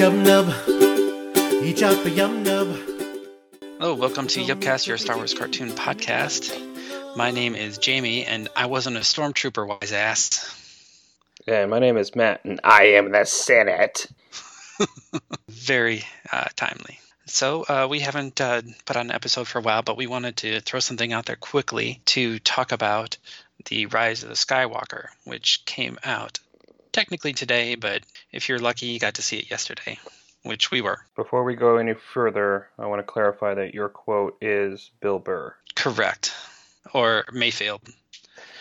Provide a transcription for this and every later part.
Yub nub. Each up a yub nub. Hello, welcome to Yubcast, your Star Wars cartoon podcast. My name is Jamie, and I wasn't a stormtrooper, wise ass. Yeah, my name is Matt, and I am the Senate. Very uh, timely. So, uh, we haven't uh, put on an episode for a while, but we wanted to throw something out there quickly to talk about the Rise of the Skywalker, which came out technically today, but if you're lucky, you got to see it yesterday, which we were. Before we go any further, I want to clarify that your quote is Bill Burr. Correct. Or Mayfield.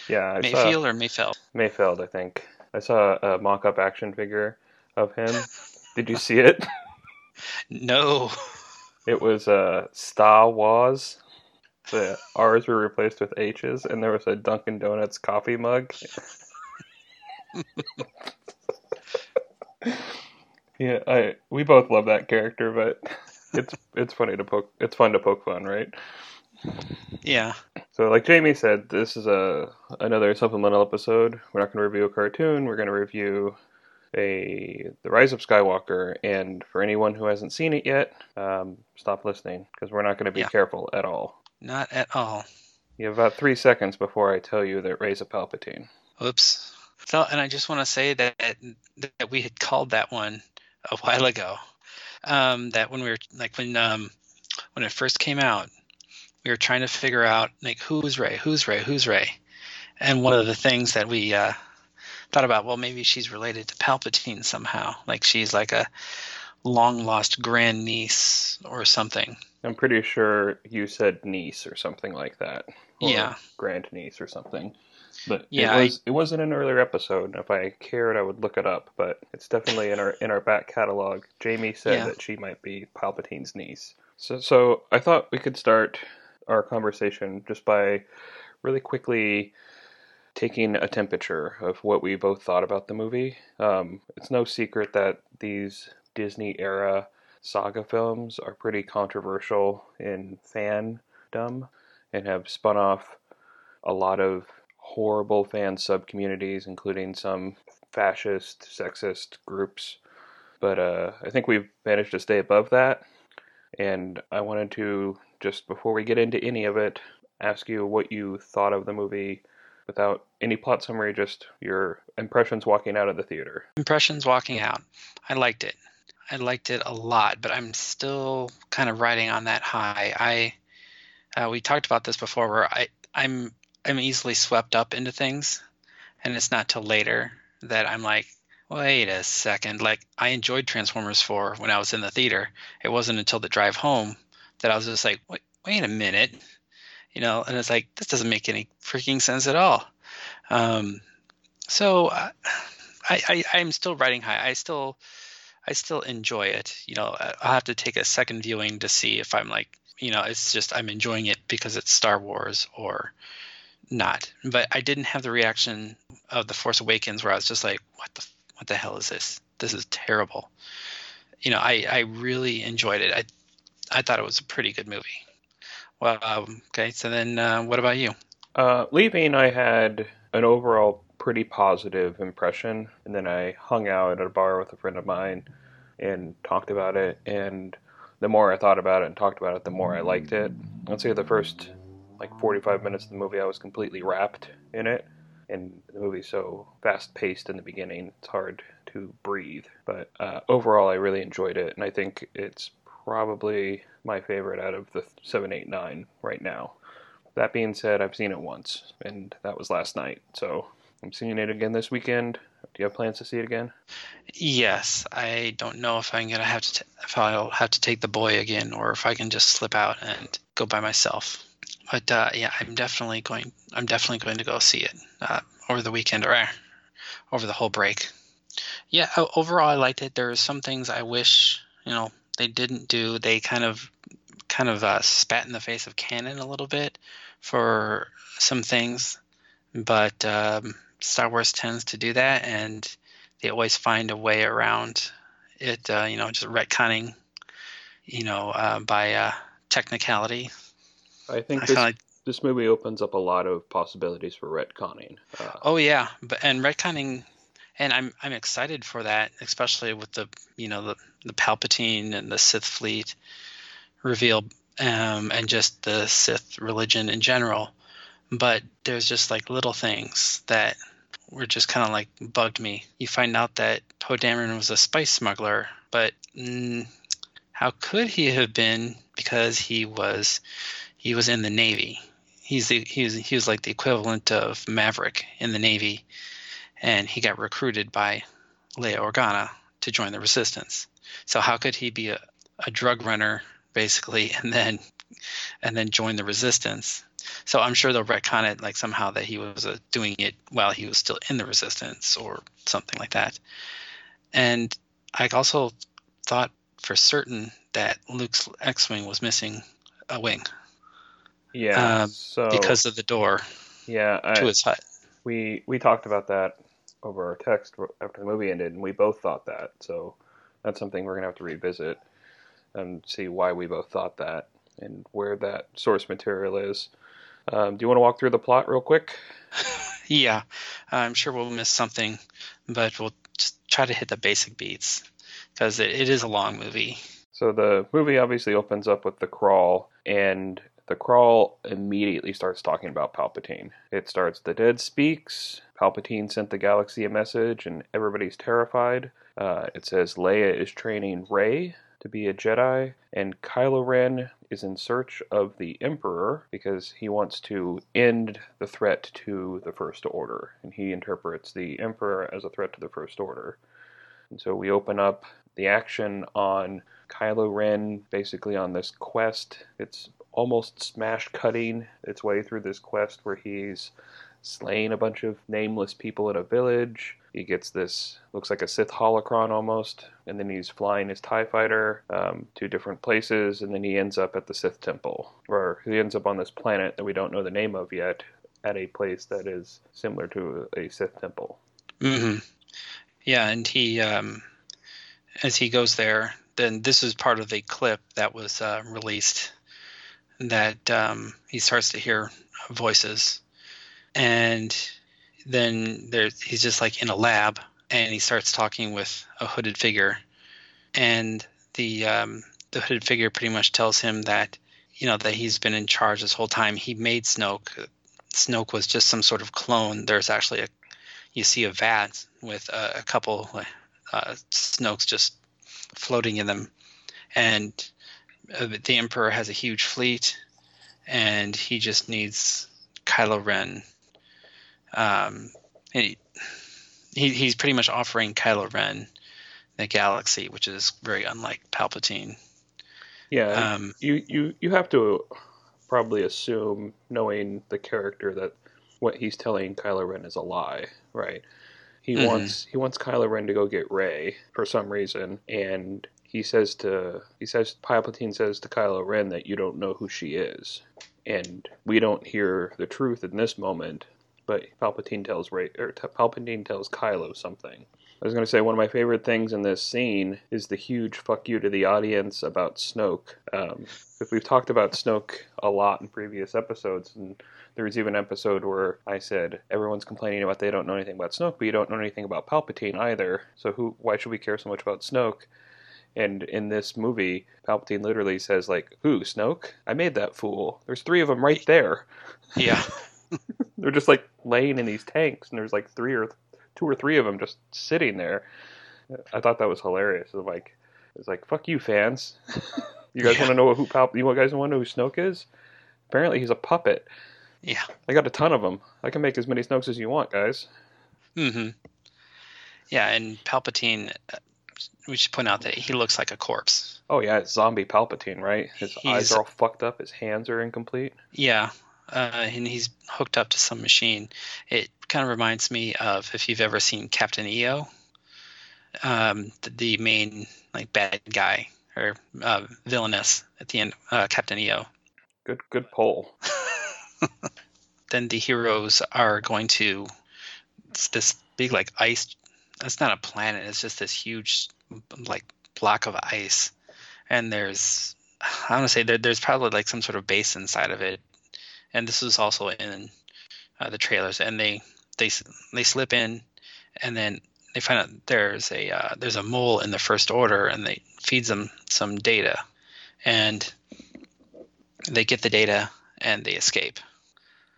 Yeah, I Mayfield or Mayfeld? Mayfeld, I think. I saw a mock-up action figure of him. Did you see it? No. It was uh, Star Wars. The R's were replaced with H's, and there was a Dunkin' Donuts coffee mug. Yeah, I we both love that character, but it's it's funny to poke. It's fun to poke fun, right? Yeah. So, like Jamie said, this is a another supplemental episode. We're not going to review a cartoon. We're going to review a The Rise of Skywalker. And for anyone who hasn't seen it yet, um, stop listening because we're not going to be Yeah. careful at all. Not at all. You have about three seconds before I tell you that Rey's a Palpatine. Oops. So, and I just want to say that that we had called that one a while ago. Um, that when we were like when um, when it first came out, we were trying to figure out like who's Rey, who's Rey, who's Rey, and one of the things that we uh, thought about, well, maybe she's related to Palpatine somehow, like she's like a long lost grandniece or something. I'm pretty sure you said niece or something like that. Yeah. grandniece or something. But Yeah, it I- was it was in an earlier episode. If I cared, I would look it up. But it's definitely in our in our back catalog. Jamie said Yeah. that she might be Palpatine's niece. So so I thought we could start our conversation just by really quickly taking a temperature of what we both thought about the movie. Um, it's no secret that these Disney era saga films are pretty controversial in fandom and have spun off a lot of horrible fan sub communities, including some fascist, sexist groups. But uh, I think we've managed to stay above that. And I wanted to, just before we get into any of it, ask you what you thought of the movie without any plot summary, just your impressions walking out of the theater. Impressions walking out. I liked it. I liked it a lot, but I'm still kind of riding on that high. I uh, we talked about this before, where I I'm I'm easily swept up into things, and it's not till later that I'm like, wait a second. Like I enjoyed Transformers 4 when I was in the theater. It wasn't until the drive home that I was just like, wait, wait a minute, you know. And it's like this doesn't make any freaking sense at all. Um, so I, I I'm still riding high. I still I still enjoy it. You know, I'll have to take a second viewing to see if I'm like, you know, it's just I'm enjoying it because it's Star Wars or not. But I didn't have the reaction of The Force Awakens where I was just like, what the what the hell is this? This is terrible. You know, I I really enjoyed it. I I thought it was a pretty good movie. Well, um, okay. So then, uh, what about you? Uh, leaving, I had an overall pretty positive impression, and then I hung out at a bar with a friend of mine and talked about it. And the more I thought about it and talked about it, the more I liked it. I'd say the first like 45 minutes of the movie, I was completely wrapped in it. And the movie's so fast paced in the beginning, it's hard to breathe. But uh, overall, I really enjoyed it, and I think it's probably my favorite out of the 789 right now. That being said, I've seen it once, and that was last night. So I'm seeing it again this weekend. Do you have plans to see it again? Yes, I don't know if I'm gonna have to t- if I'll have to take the boy again or if I can just slip out and go by myself. But uh, yeah, I'm definitely going. I'm definitely going to go see it uh, over the weekend or over the whole break. Yeah, overall I liked it. There are some things I wish you know they didn't do. They kind of kind of uh, spat in the face of canon a little bit for some things, but um, Star Wars tends to do that, and they always find a way around it. Uh, you know, just retconning, you know, uh, by uh, technicality. I think this, this movie opens up a lot of possibilities for retconning. Uh, Oh yeah, but and retconning and I'm I'm excited for that, especially with the you know the the Palpatine and the Sith fleet reveal, um, and just the Sith religion in general. But there's just like little things that were just kind of like bugged me. You find out that Poe Dameron was a spice smuggler, but mm, how could he have been? Because he was he was in the Navy. He's the he was he was like the equivalent of Maverick in the Navy, and he got recruited by Leia Organa to join the Resistance. So how could he be a, a drug runner basically, and then and then join the Resistance? So I'm sure they'll retcon it like somehow that he was uh, doing it while he was still in the Resistance or something like that. And I also thought for certain that Luke's X-wing was missing a wing. Yeah. Um, so because of the door yeah, I, to his hut. we we talked about that over our text after the movie ended, and we both thought that. So that's something we're gonna have to revisit and see why we both thought that and where that source material is. Um, do you want to walk through the plot real quick? Yeah, I'm sure we'll miss something, but we'll just try to hit the basic beats because it, it is a long movie. So the movie obviously opens up with the crawl, and the crawl immediately starts talking about Palpatine. It starts, "The dead speaks." Palpatine sent the galaxy a message, and everybody's terrified. Uh, it says Leia is training Rey to be a Jedi, and Kylo Ren is in search of the Emperor because he wants to end the threat to the First Order, and he interprets the Emperor as a threat to the First Order. And so we open up the action on Kylo Ren basically on this quest. It's almost smash cutting its way through this quest where he's slaying a bunch of nameless people in a village. He gets this, looks like a Sith holocron almost, and then he's flying his TIE fighter um, to different places, and then he ends up at the Sith Temple, or he ends up on this planet that we don't know the name of yet, at a place that is similar to a Sith Temple. hmm Yeah, and he, um, as he goes there, then this is part of the clip that was uh, released that um, he starts to hear voices, and then there's he's just like in a lab, and he starts talking with a hooded figure, and the um, the hooded figure pretty much tells him that you know that he's been in charge this whole time. He made Snoke. Snoke was just some sort of clone. There's actually a you see a vat with a, a couple uh, Snokes just floating in them, and the Emperor has a huge fleet, and he just needs Kylo Ren. Um, he, he he's pretty much offering Kylo Ren the galaxy, which is very unlike Palpatine. Yeah, Um, you, you you have to probably assume, knowing the character, that what he's telling Kylo Ren is a lie, right? He Mhm. wants he wants Kylo Ren to go get Rey for some reason, and he says to he says Palpatine says to Kylo Ren that you don't know who she is, and we don't hear the truth in this moment. But Palpatine tells Rey or Palpatine tells Kylo something. I was going to say one of my favorite things in this scene is the huge fuck you to the audience about Snoke. Um, if we've talked about Snoke a lot in previous episodes, and there was even an episode where I said everyone's complaining about they don't know anything about Snoke, but you don't know anything about Palpatine either. So who? Why should we care so much about Snoke? And in this movie, Palpatine literally says like, "Who? Snoke? I made that fool. There's three of them right there. yeah, They're just like laying in these tanks, and there's like three or two or three of them just sitting there." I thought that was hilarious. It's like, it's like, "Fuck you, fans." You guys Yeah. want to know who Pal? You guys want to know who Snoke is? Apparently, he's a puppet. yeah. I got a ton of them. I can make as many Snokes as you want, guys. Mm-hmm. Yeah, and Palpatine. We should point out that he looks like a corpse. Oh yeah, it's zombie Palpatine, right? His eyes are all fucked up. His hands are incomplete. Yeah, uh, and he's hooked up to some machine. It kind of reminds me of if you've ever seen Captain EO, um, the, the main like bad guy or uh, villainess at the end, uh, Captain EO. Good, good pull. Then the heroes are going to this big like ice. It's not a planet. It's just this huge like block of ice, and there's I want to say there, there's probably like some sort of base inside of it, and this is also in uh, the trailers. And they they they slip in, and then they find out there's a uh, there's a mole in the First Order, and they feeds them some data, and they get the data and they escape.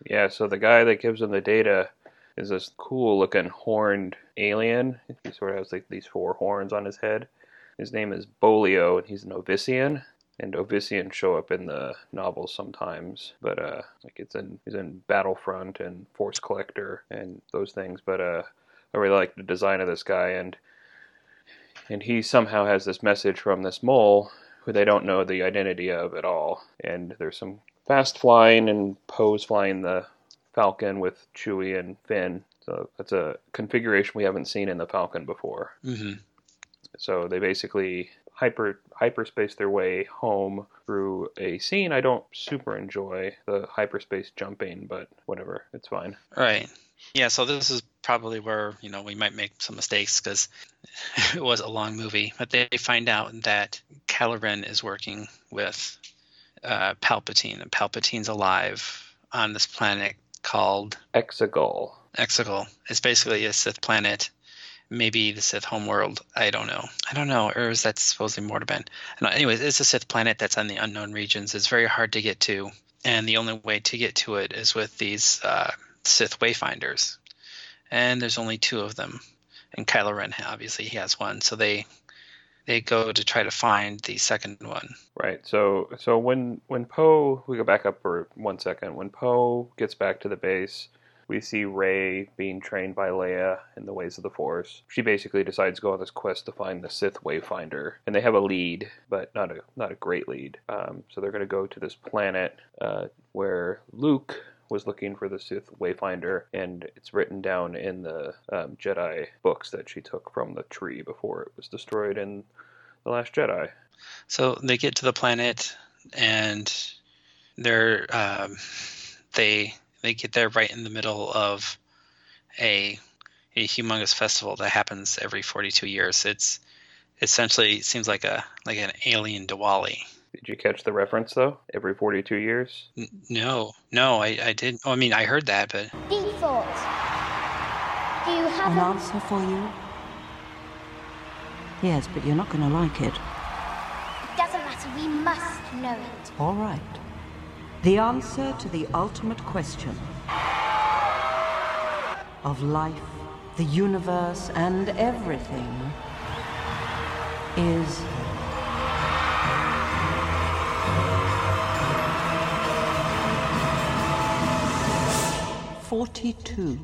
Yeah, so the guy that gives them the data is this cool looking horned alien. He sort of has like these four horns on his head. His name is Boolio, and he's an Ovissian. And Ovissians show up in the novels sometimes, but uh, like it's in he's in Battlefront and Force Collector and those things. But uh, I really like the design of this guy, and and he somehow has this message from this mole who they don't know the identity of at all. And there's some fast flying, and Poe's flying the Falcon with Chewie and Finn. So that's a configuration we haven't seen in the Falcon before. hmm So they basically hyper hyperspace their way home through a scene I don't super enjoy the hyperspace jumping, but whatever, it's fine. Right. Yeah. So this is probably where you know we might make some mistakes because it was a long movie, but they find out that Kylo Ren is working with uh, Palpatine, and Palpatine's alive on this planet called Exegol. Exegol. It's basically a Sith planet. Maybe the Sith homeworld. I don't know. I don't know. Or is that supposedly Moraband? No, anyways, it's a Sith planet that's on the unknown regions. It's very hard to get to, and the only way to get to it is with these uh, Sith wayfinders. And there's only two of them, and Kylo Ren obviously he has one. So they they go to try to find the second one. Right. So so when when Poe we go back up for one second. When Poe gets back to the base, we see Rey being trained by Leia in the ways of the Force. She basically decides to go on this quest to find the Sith Wayfinder, and they have a lead, but not a not a great lead. Um, so they're going to go to this planet uh, where Luke was looking for the Sith Wayfinder, and it's written down in the um, Jedi books that she took from the tree before it was destroyed in the Last Jedi. So they get to the planet, and they're um, they they get there right in the middle of a a humongous festival that happens every 42 years. It's essentially it seems like a like an alien Diwali. Did you catch the reference though? Every 42 years? N- no, no, I, I did. Oh, I mean, I heard that, but Default. Do you have An a... answer for you? Yes, but you're not going to like it. It doesn't matter. We must know it. All right. The answer to the ultimate question of life, the universe, and everything is. Forty-two.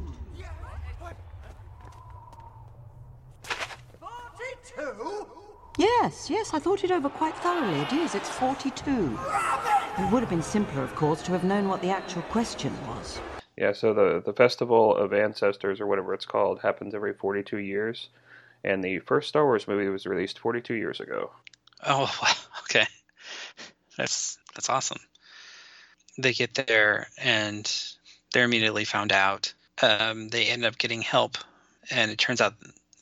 Yes, yes, I thought it over quite thoroughly. It is, it's 42. It would have been simpler, of course, to have known what the actual question was. Yeah, so the, the Festival of Ancestors, or whatever it's called, happens every 42 years. And the first Star Wars movie was released 42 years ago. oh, wow, okay, that's that's awesome. They get there and they're immediately found out. Um, they end up getting help, and it turns out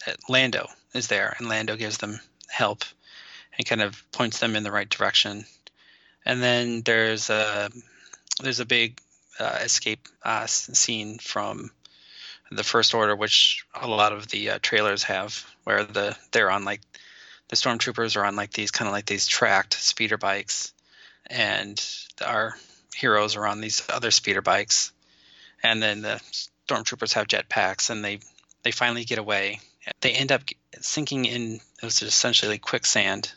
that Lando is there, and Lando gives them help and kind of points them in the right direction. And then there's a there's a big uh, escape uh, scene from the First Order, which a lot of the uh, trailers have, where the they're on like the stormtroopers are on like these kind of like these tracked speeder bikes, and our heroes are on these other speeder bikes, and then the stormtroopers have jetpacks, and they they finally get away. They end up sinking in it was essentially like quicksand,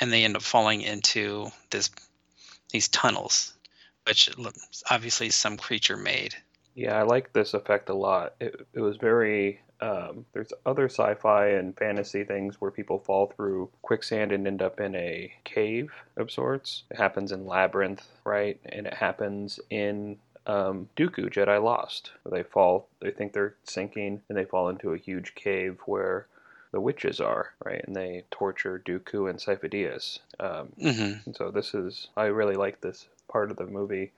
and they end up falling into this these tunnels, which obviously some creature made. Yeah, I like this effect a lot. It, it was very. Um, there's other sci-fi and fantasy things where people fall through quicksand and end up in a cave of sorts. It happens in Labyrinth, right? And it happens in um, Dooku Jedi Lost. They fall. They think they're sinking, and they fall into a huge cave where the witches are, right? And they torture Dooku and Sifo-Dyas. Um, hmm and so this is. I really like this part of the movie.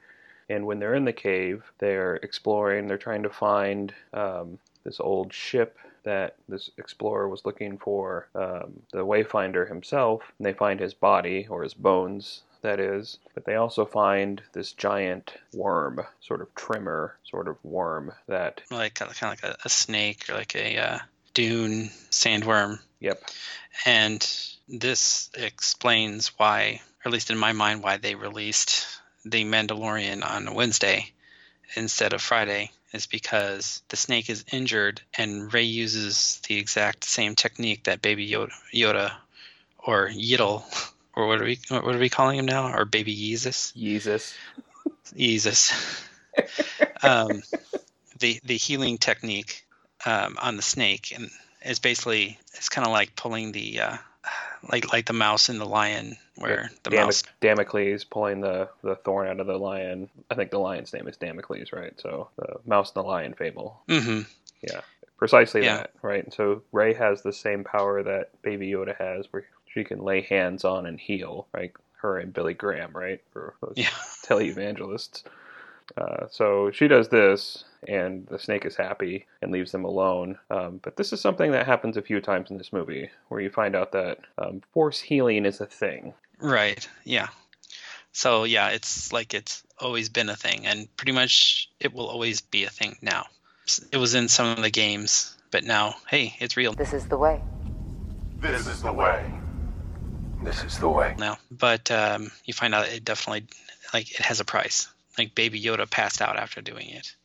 And when they're in the cave, they're exploring. They're trying to find um, this old ship that this explorer was looking for. Um, the Wayfinder himself, and they find his body or his bones. That is, but they also find this giant worm, sort of trimmer, sort of worm that Like kind of, like a, a snake or like a uh, dune sandworm, Yep. and this explains why, or at least in my mind, why they released the Mandalorian on Wednesday instead of Friday is because the snake is injured and Rey uses the exact same technique that Baby Yoda, Yoda or Yiddle, or what are we what are we calling him now? Or Baby Jesus? Jesus. Jesus. um, the the healing technique um, on the snake and is basically it's kind of like pulling the uh, like like the mouse and the lion where the Dam- mouse Damocles pulling the, the thorn out of the lion. I think the lion's name is Damocles, right? So the mouse and the lion fable. hmm Yeah, precisely Yeah. that, right? So Rey has the same power that Baby Yoda has, where she can lay hands on and heal, right? Her and Billy Graham, right? For those Yeah. televangelists. Uh, so she does this, and the snake is happy and leaves them alone. Um, but this is something that happens a few times in this movie, where you find out that um, force healing is a thing. Right. Yeah. So yeah, it's like it's always been a thing, and pretty much it will always be a thing now. It was in some of the games, but now, hey, it's real This is the way. This is the way. This is the way. now. But um, you find out it definitely like it has a price. Like Baby Yoda passed out after doing it.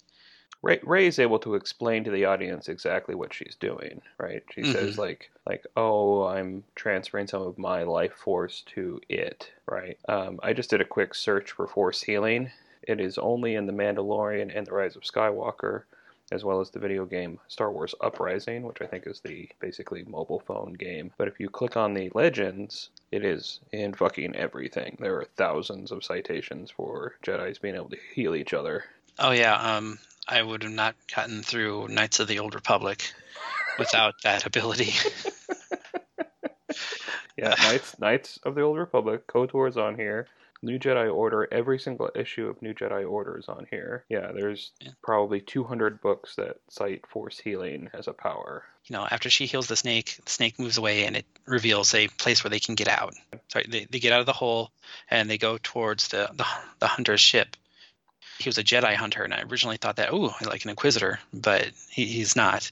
Rey, Rey is able to explain to the audience exactly what she's doing, right? She says like like, "Oh, I'm transferring some of my life force to it," right? Um, I just did a quick search for force healing. It is only in the Mandalorian and the Rise of Skywalker, as well as the video game Star Wars Uprising, which I think is the basically mobile phone game. But if you click on the legends, it is in fucking everything. There are thousands of citations for Jedi's being able to heal each other. Oh yeah, um, I would have not gotten through Knights of the Old Republic without that ability. Yeah, Knights Knights of the Old Republic, KOTOR's on here. New Jedi Order, every single issue of New Jedi Order is on here. Yeah, there's Yeah. probably 200 books that cite force healing as a power. you know, after she heals the snake, the snake moves away and it reveals a place where they can get out. Sorry, they, they get out of the hole and they go towards the, the, the hunter's ship. He was a Jedi hunter, and I originally thought that, oh, like an Inquisitor, but he, he's not.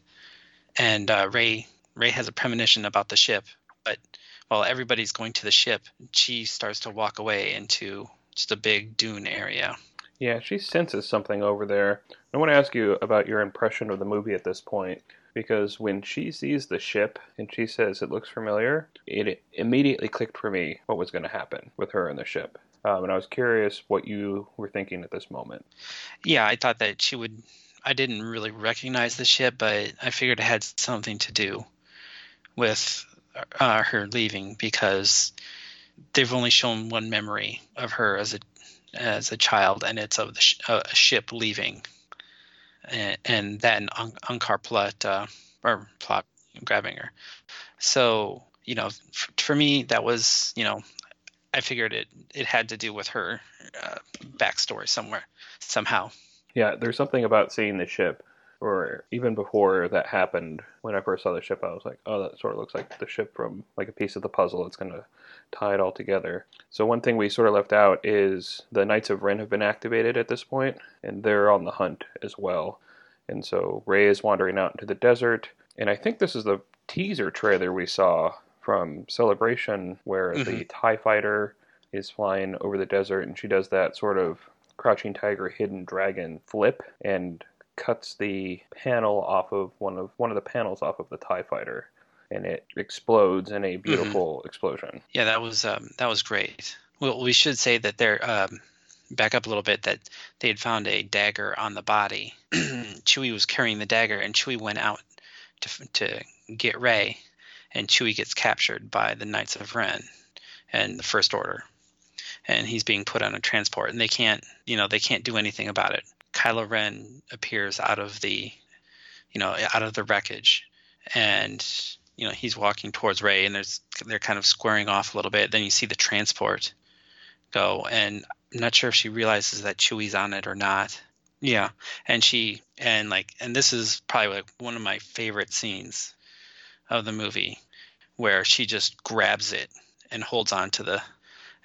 And uh, Rey Rey has a premonition about the ship, while everybody's going to the ship, she starts to walk away into just a big dune area. Yeah, she senses something over there. I want to ask you about your impression of the movie at this point, because when she sees the ship and she says it looks familiar, it immediately clicked for me what was going to happen with her and the ship. Um, and I was curious what you were thinking at this moment. Yeah, I thought that she would. I didn't really recognize the ship, but I figured it had something to do with uh, her leaving because they've only shown one memory of her as a as a child, and it's of sh- uh, a ship leaving, and, and then Un- Unkar Plutt uh, or Plot grabbing her. So you know, f- for me, that was you know, I figured it it had to do with her uh, backstory somewhere somehow. Yeah, there's something about seeing the ship, or even before that happened, when I first saw the ship, I was like, oh, that sort of looks like the ship from like a piece of the puzzle. It's going to tie it all together. So, one thing we sort of left out is the Knights of Ren have been activated at this point, and they're on the hunt as well. And so, Rey is wandering out into the desert, and I think this is the teaser trailer we saw from Celebration where the mm-hmm. TIE fighter is flying over the desert, and she does that sort of crouching tiger hidden dragon flip and cuts the panel off of one of one of the panels off of the tie fighter and it explodes in a beautiful explosion Yeah, that was um, that was great. Well, we should say that they're um, back up a little bit that they had found a dagger on the body. Chewie was carrying the dagger, and Chewie went out to to get Rey, and Chewie gets captured by the Knights of Ren and the First Order, and he's being put on a transport, and they can't you know they can't do anything about it. Kylo Ren appears out of the you know out of the wreckage, and you know he's walking towards Rey, and there's they're kind of squaring off a little bit. Then you see the transport go, and I'm not sure if she realizes that Chewie's on it or not. Yeah, and she and like and this is probably like one of my favorite scenes of the movie, where she just grabs it and holds on to the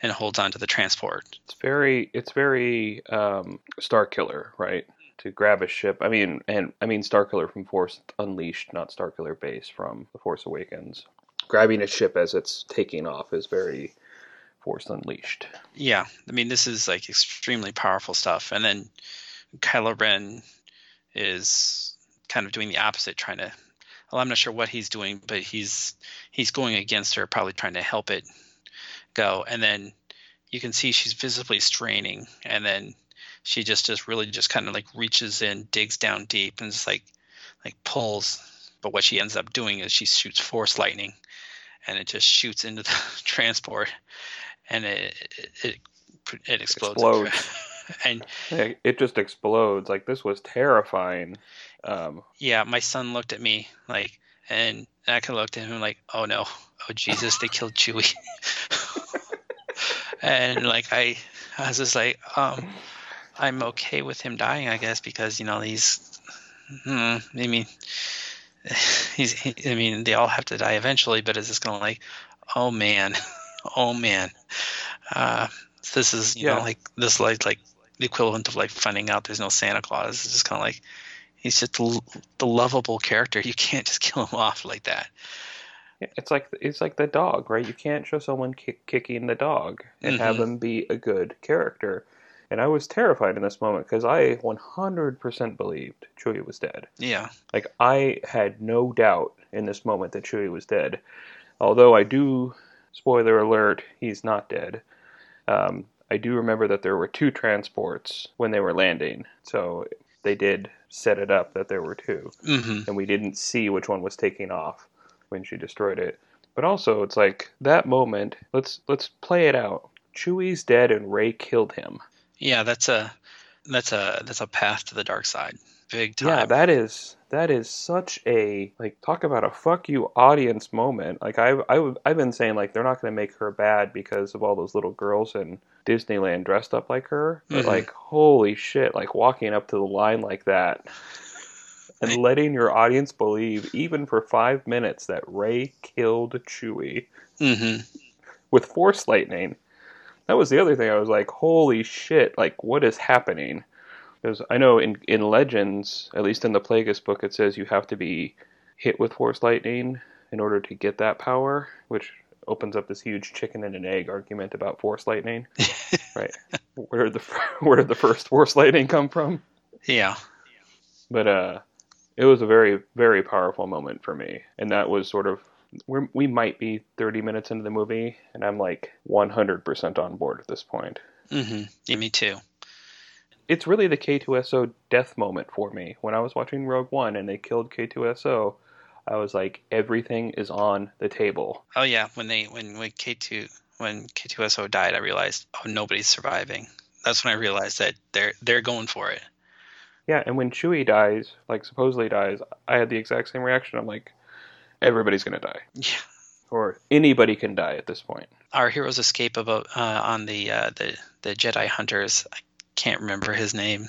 and holds on to the transport. it's very it's very um star killer right to grab a ship. I mean, and I mean Star Killer from Force Unleashed, not Star Killer Base from The Force Awakens. Grabbing a ship as it's taking off is very Force Unleashed. Yeah, I mean this is like extremely powerful stuff, and then Kylo Ren is kind of doing the opposite, trying to. Well, I'm not sure what he's doing, but he's he's going against her, probably trying to help it go, and then you can see she's visibly straining, and then she just just really just kind of like reaches in, digs down deep, and just like like pulls. But what she ends up doing is she shoots force lightning, and it just shoots into the transport, and it it it, it explodes. Explodes. and It just explodes. Like this was terrifying. Um, yeah, my son looked at me like, and I kind of looked at him like, oh no, oh Jesus, they killed Chewie. and like I, I was just like, um, I'm okay with him dying, I guess, because you know he's, hmm, I mean, he's, he, I mean, they all have to die eventually, but it's just gonna like, oh man, oh man, uh, this is you Yeah. know like this like like the equivalent of like finding out there's no Santa Claus. It's just kind of like he's just the, the lovable character. You can't just kill him off like that. It's like it's like the dog, right? You can't show someone kick, kicking the dog and have Mhm. them be a good character. And I was terrified in this moment because I 100% believed Chewie was dead. Yeah, Like I had no doubt in this moment that Chewie was dead. Although I do, spoiler alert, he's not dead. Um, I do remember that there were two transports when they were landing, so they did set it up that there were two, hmm and we didn't see which one was taking off when she destroyed it. But also, it's like that moment. Let's let's play it out. Chewie's dead, and Rey killed him. yeah. That's a that's a that's a path to the dark side, big time. Yeah, that is that is such a like talk about a fuck you audience moment. Like I I I've been saying like they're not going to make her bad because of all those little girls in Disneyland dressed up like her. But Mhm. like holy shit, like walking up to the line like that and letting your audience believe even for 5 minutes that Rey killed Chewie hmm with force lightning. That was the other thing. I was like, holy shit! Like, what is happening? Because I know in in Legends, at least in the Plagueis book, it says you have to be hit with force lightning in order to get that power, which opens up this huge chicken and an egg argument about force lightning. right? Where did the where did the first force lightning come from? Yeah, But uh, it was a very very powerful moment for me, and that was sort of we're, we might be 30 minutes into the movie, and I'm like 100% on board at this point. Mm hmm Yeah, me too. It's really the K2SO death moment for me. When I was watching Rogue One and they killed K2SO, I was like, everything is on the table. Oh yeah, when they when when K two when K two SO died, I realized oh nobody's surviving. That's when I realized that they're they're going for it. Yeah, and when Chewie dies, like supposedly dies, I had the exact same reaction. I'm like, everybody's gonna die, Yeah. or anybody can die at this point. Our heroes escape about uh, on the uh, the the Jedi hunters. I can't remember his name.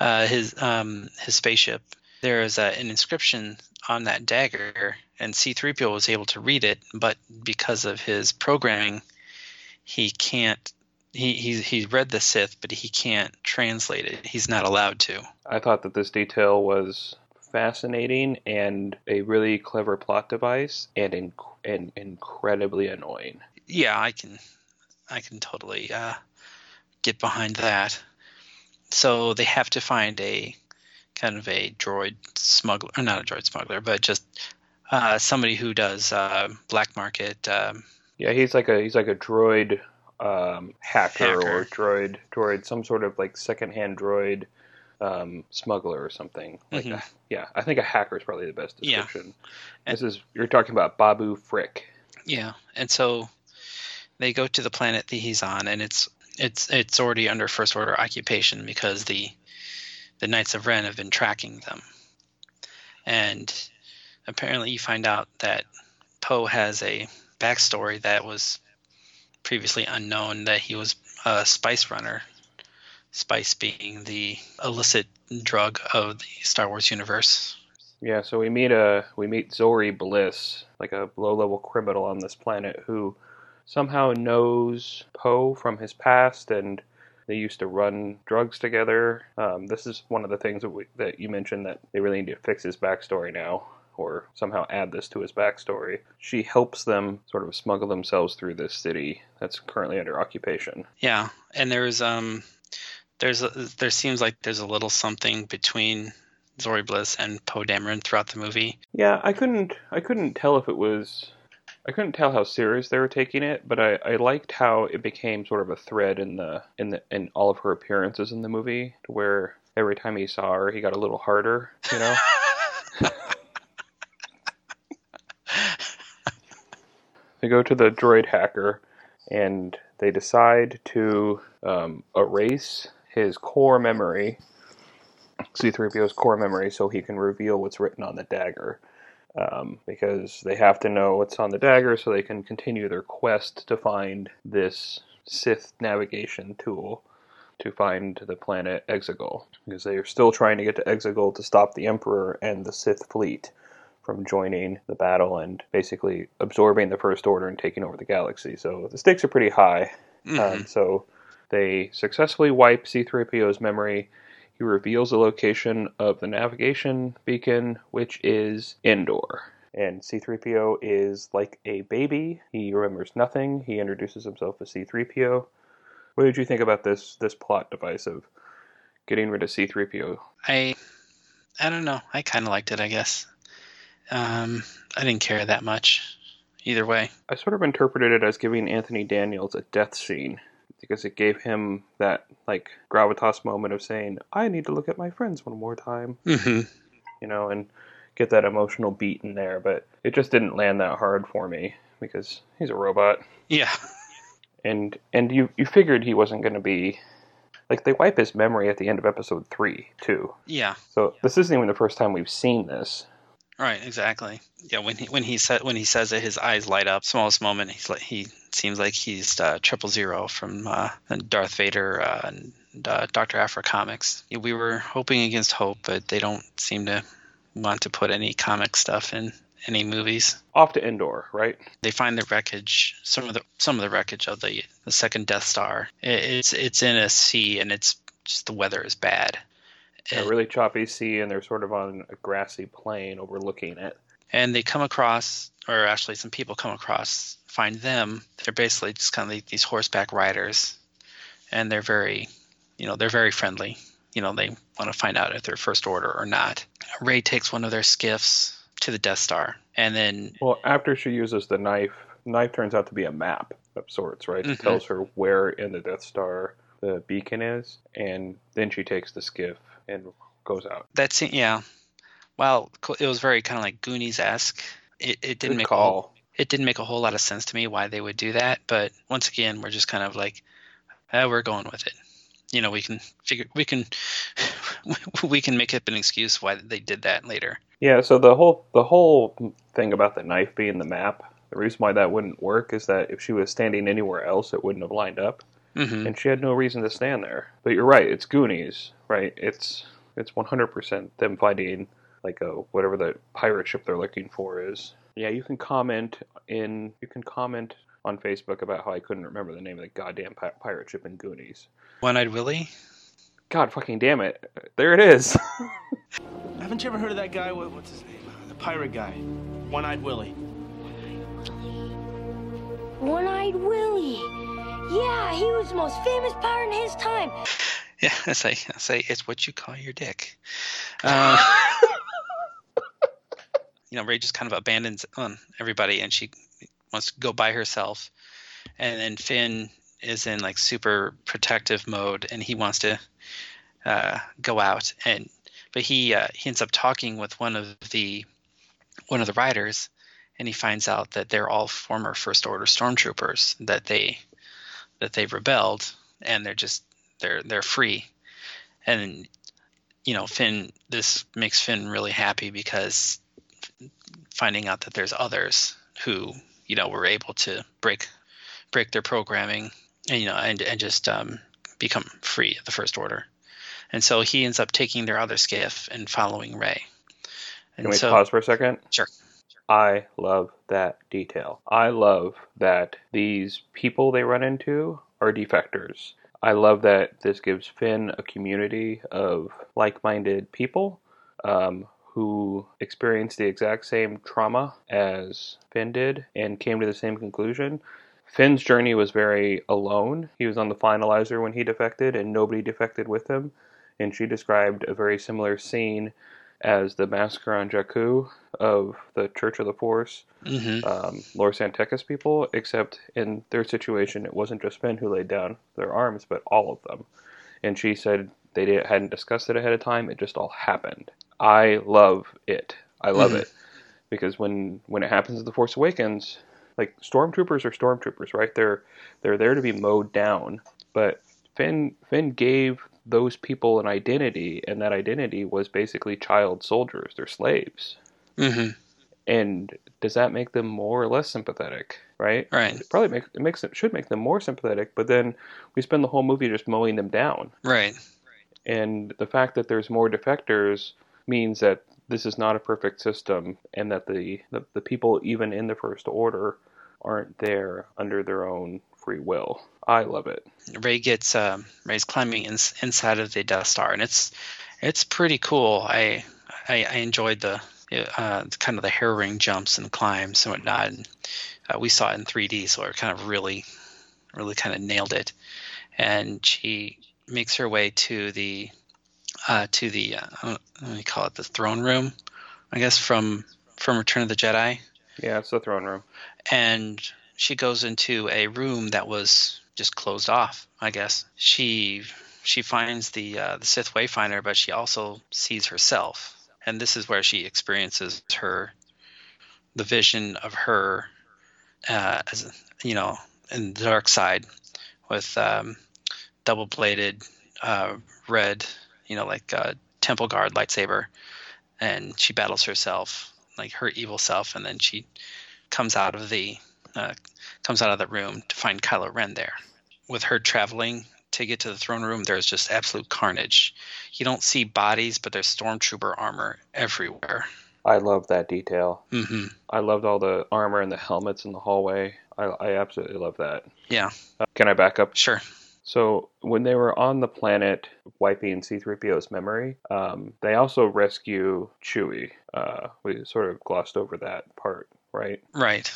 Uh, his um his spaceship. There is uh, an inscription on that dagger, and C-3PO was able to read it, but because of his programming, he can't. He he he read the Sith, but he can't translate it. He's not allowed to. I thought that this detail was fascinating and a really clever plot device, and inc- and incredibly annoying. yeah, I can, I can totally uh, get behind that. So they have to find a kind of a droid smuggler, or not a droid smuggler, but just uh, somebody who does uh, black market. Um, Yeah, he's like a he's like a droid um, hacker, or droid droid some sort of like secondhand droid um, smuggler or something like Mhm. that. Yeah, I think a hacker is probably the best Yeah. description. This is you're talking about Babu Frick. yeah, and so they go to the planet that he's on, and it's it's it's already under first order occupation because the the Knights of Ren have been tracking them, and apparently you find out that Poe has a backstory that was previously unknown that he was a spice runner. Spice being the illicit drug of the Star Wars universe. Yeah, so we meet a we meet Zori Bliss, like a low level criminal on this planet who somehow knows Poe from his past and They used to run drugs together. Um, this is one of the things that, we, that you mentioned that they really need to fix his backstory now, or somehow add this to his backstory. She helps them sort of smuggle themselves through this city that's currently under occupation. Yeah, and there's um, there's a, there seems like there's a little something between Zori Bliss and Poe Dameron throughout the movie. Yeah, I couldn't I couldn't tell if it was I couldn't tell how serious they were taking it, but I, I liked how it became sort of a thread in the in the in all of her appearances in the movie, to where every time he saw her, he got a little harder, you know. they go to the droid hacker, and they decide to um, erase his core memory, C-3PO's core memory, so he can reveal what's written on the dagger um, because they have to know what's on the dagger so they can continue their quest to find this Sith navigation tool to find the planet Exegol. Because they are still trying to get to Exegol to stop the Emperor and the Sith fleet from joining the battle and basically absorbing the First Order and taking over the galaxy. So the stakes are pretty high. Mhm. Um, so they successfully wipe C3PO's memory. He reveals the location of the navigation beacon, which is Endor. And C3PO is like a baby. He remembers nothing. He introduces himself as C3PO. What did you think about this this plot device of getting rid of C3PO? I I don't know. I kind of liked it, I guess. Um, I didn't care that much either way. I sort of interpreted it as giving Anthony Daniels a death scene because it gave him that like gravitas moment of saying, "I need to look at my friends one more time," hmm you know, and get that emotional beat in there. But it just didn't land that hard for me because he's a robot, Yeah. and and you you figured he wasn't going to be like they wipe his memory at the end of episode three too. Yeah. So this isn't even the first time we've seen this. Right. Exactly. Yeah. When he when he said when he says it, his eyes light up. Smallest moment. He's like he seems like he's uh, triple zero from uh, Darth Vader uh, and uh, Doctor Aphra comics. We were hoping against hope, but they don't seem to want to put any comic stuff in any movies. Off to Endor, right? They find the wreckage, some of the some of the wreckage of the the second Death Star. It, it's it's in a sea, and it's just the weather is bad. A And- really choppy sea, and they're sort of on a grassy plain overlooking it. and they come across or actually some people come across find them they're basically just kind of like these horseback riders and they're very you know they're very friendly you know they want to find out if they're first order or not ray takes one of their skiffs to the death star and then Well, after she uses the knife, knife turns out to be a map of sorts, right? It Mhm. tells her where in the Death Star the beacon is, and then she takes the skiff and goes out. that's yeah well it was very kind of like goonies-esque it, it didn't Good make a whole, call. it didn't make a whole lot of sense to me why they would do that but once again we're just kind of like eh, we're going with it you know we can figure we can we can make up an excuse why they did that later Yeah. So the whole the whole thing about the knife being the map. The reason why that wouldn't work is that if she was standing anywhere else, it wouldn't have lined up, hmm and she had no reason to stand there. But you're right. It's Goonies, right? It's it's 100% them finding like a whatever the pirate ship they're looking for is. Yeah, you can comment in you can comment on Facebook about how I couldn't remember the name of the goddamn pi- pirate ship in Goonies. one-eyed willie God fucking damn it! There it is. Haven't you ever heard of that guy? What, what's his name? Uh, the pirate guy. One Eyed Willie. One-eyed Willie. Yeah, he was the most famous pirate in his time. Yeah i say i say it's what you call your dick. Uh, you know ray just kind of abandons on everybody and she wants to go by herself. And then finn is in like super protective mode and he wants to uh, go out. And but he uh, he ends up talking with one of the one of the riders and he finds out that they're all former first order stormtroopers that they that they rebelled and they're just they're they're free and you know finn this makes finn really happy because finding out that there's others who you know were able to break break their programming and you know and, and just um, become free of the first order and so he ends up taking their other skiff and following ray and Can we so pause for a second? Sure. I love that detail. I love that these people they run into are defectors. I love that this gives Finn a community of like-minded people um, who experienced the exact same trauma as Finn did and came to the same conclusion. Finn's journey was very alone. He was on the finalizer when he defected, and nobody defected with him. And she described a very similar scene as the massacre on Jakku of the Church of the Force, hmm um, Lor San people, except in their situation, it wasn't just Finn who laid down their arms, but all of them. And she said they didn't, hadn't discussed it ahead of time, it just all happened. I love it. I love Mhm. it. Because when, when it happens in The Force Awakens, like stormtroopers are stormtroopers, right? They're they're there to be mowed down. But Finn Finn gave those people an identity, and that identity was basically child soldiers. They're slaves. hmm And does that make them more or less sympathetic? Right? Right. It probably make, it makes it should make them more sympathetic. But then we spend the whole movie just mowing them down. Right. And the fact that there's more defectors means that this is not a perfect system, and that the the, the people even in the First Order aren't there under their own free will. I love it. Rey gets um, Rey's climbing in, inside of the Death Star, and it's it's pretty cool. I I, I enjoyed the uh, kind of the hair ring jumps and climbs and whatnot. And, uh, we saw it in 3D, so it kind of really really kind of nailed it. And she makes her way to the uh, to the uh, I don't- what do you call it the throne room, I guess from from Return of the Jedi Yeah, it's the throne room. and she goes into a room that was just closed off. I guess she she finds the uh, the Sith Wayfinder, but she also sees herself, and this is where she experiences her the vision of her uh, as you know in the dark side with um, double bladed uh, red, you know, like uh, temple guard lightsaber, and she battles herself, like her evil self, and then she comes out of the uh, comes out of the room to find Kylo Ren there. With her traveling to get to the throne room, there's just absolute carnage. You don't see bodies, but there's stormtrooper armor everywhere. I love that detail. hmm I loved all the armor and the helmets in the hallway. I, I absolutely love that. Yeah, Uh, can I back up? sure. So when they were on the planet wiping C-3PO's memory, um, they also rescue Chewie. Uh, we sort of glossed over that part, right? Right.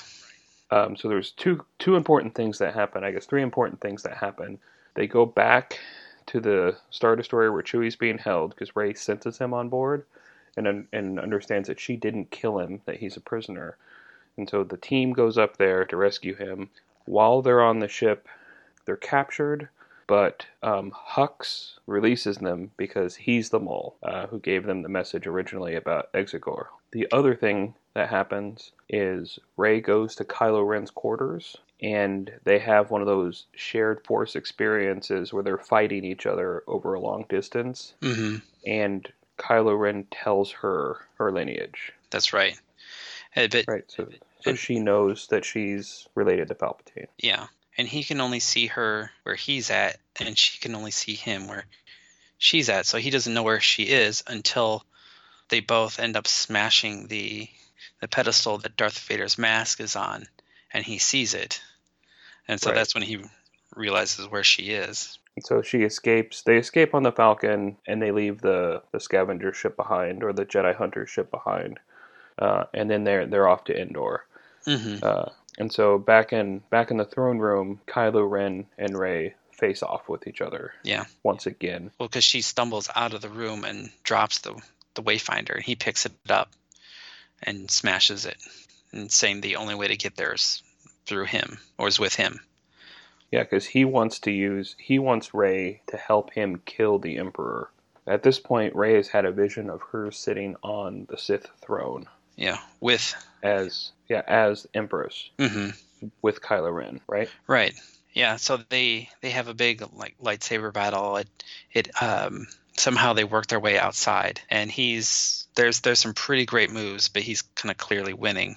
Um, so there's two two important things that happen. I guess three important things that happen. They go back to the Star Destroyer where Chewie's being held because Rey senses him on board, and and understands that she didn't kill him, that he's a prisoner, and so the team goes up there to rescue him. While they're on the ship, they're captured, but um, Hux releases them because he's the mole uh, who gave them the message originally about Exegol. The other thing that happens is Rey goes to Kylo Ren's quarters and they have one of those shared force experiences where they're fighting each other over a long distance hmm and Kylo Ren tells her her lineage. That's right. But Right. So so she knows that she's related to Palpatine. yeah, and he can only see her where he's at, and she can only see him where she's at. So he doesn't know where she is until they both end up smashing the the pedestal that Darth Vader's mask is on, and he sees it, and so Right. that's when he realizes where she is. So she escapes. They escape on the Falcon, and they leave the, the scavenger ship behind, or the Jedi Hunter ship behind. Uh, and then they're they're off to Endor. hmm Uh, and so back in back in the throne room, Kylo Ren and Rey face off with each other Yeah. once again. Well, because she stumbles out of the room and drops the the Wayfinder, and he picks it up and smashes it, and saying the only way to get there is through him or is with him. Yeah, because he wants to use he wants Rey to help him kill the Emperor. At this point, Rey has had a vision of her sitting on the Sith throne Yeah, with. as yeah as Empress hmm with Kylo Ren, right? Right. Yeah. So they they have a big like lightsaber battle. It it um somehow they work their way outside, and he's there's there's some pretty great moves, but he's kind of clearly winning.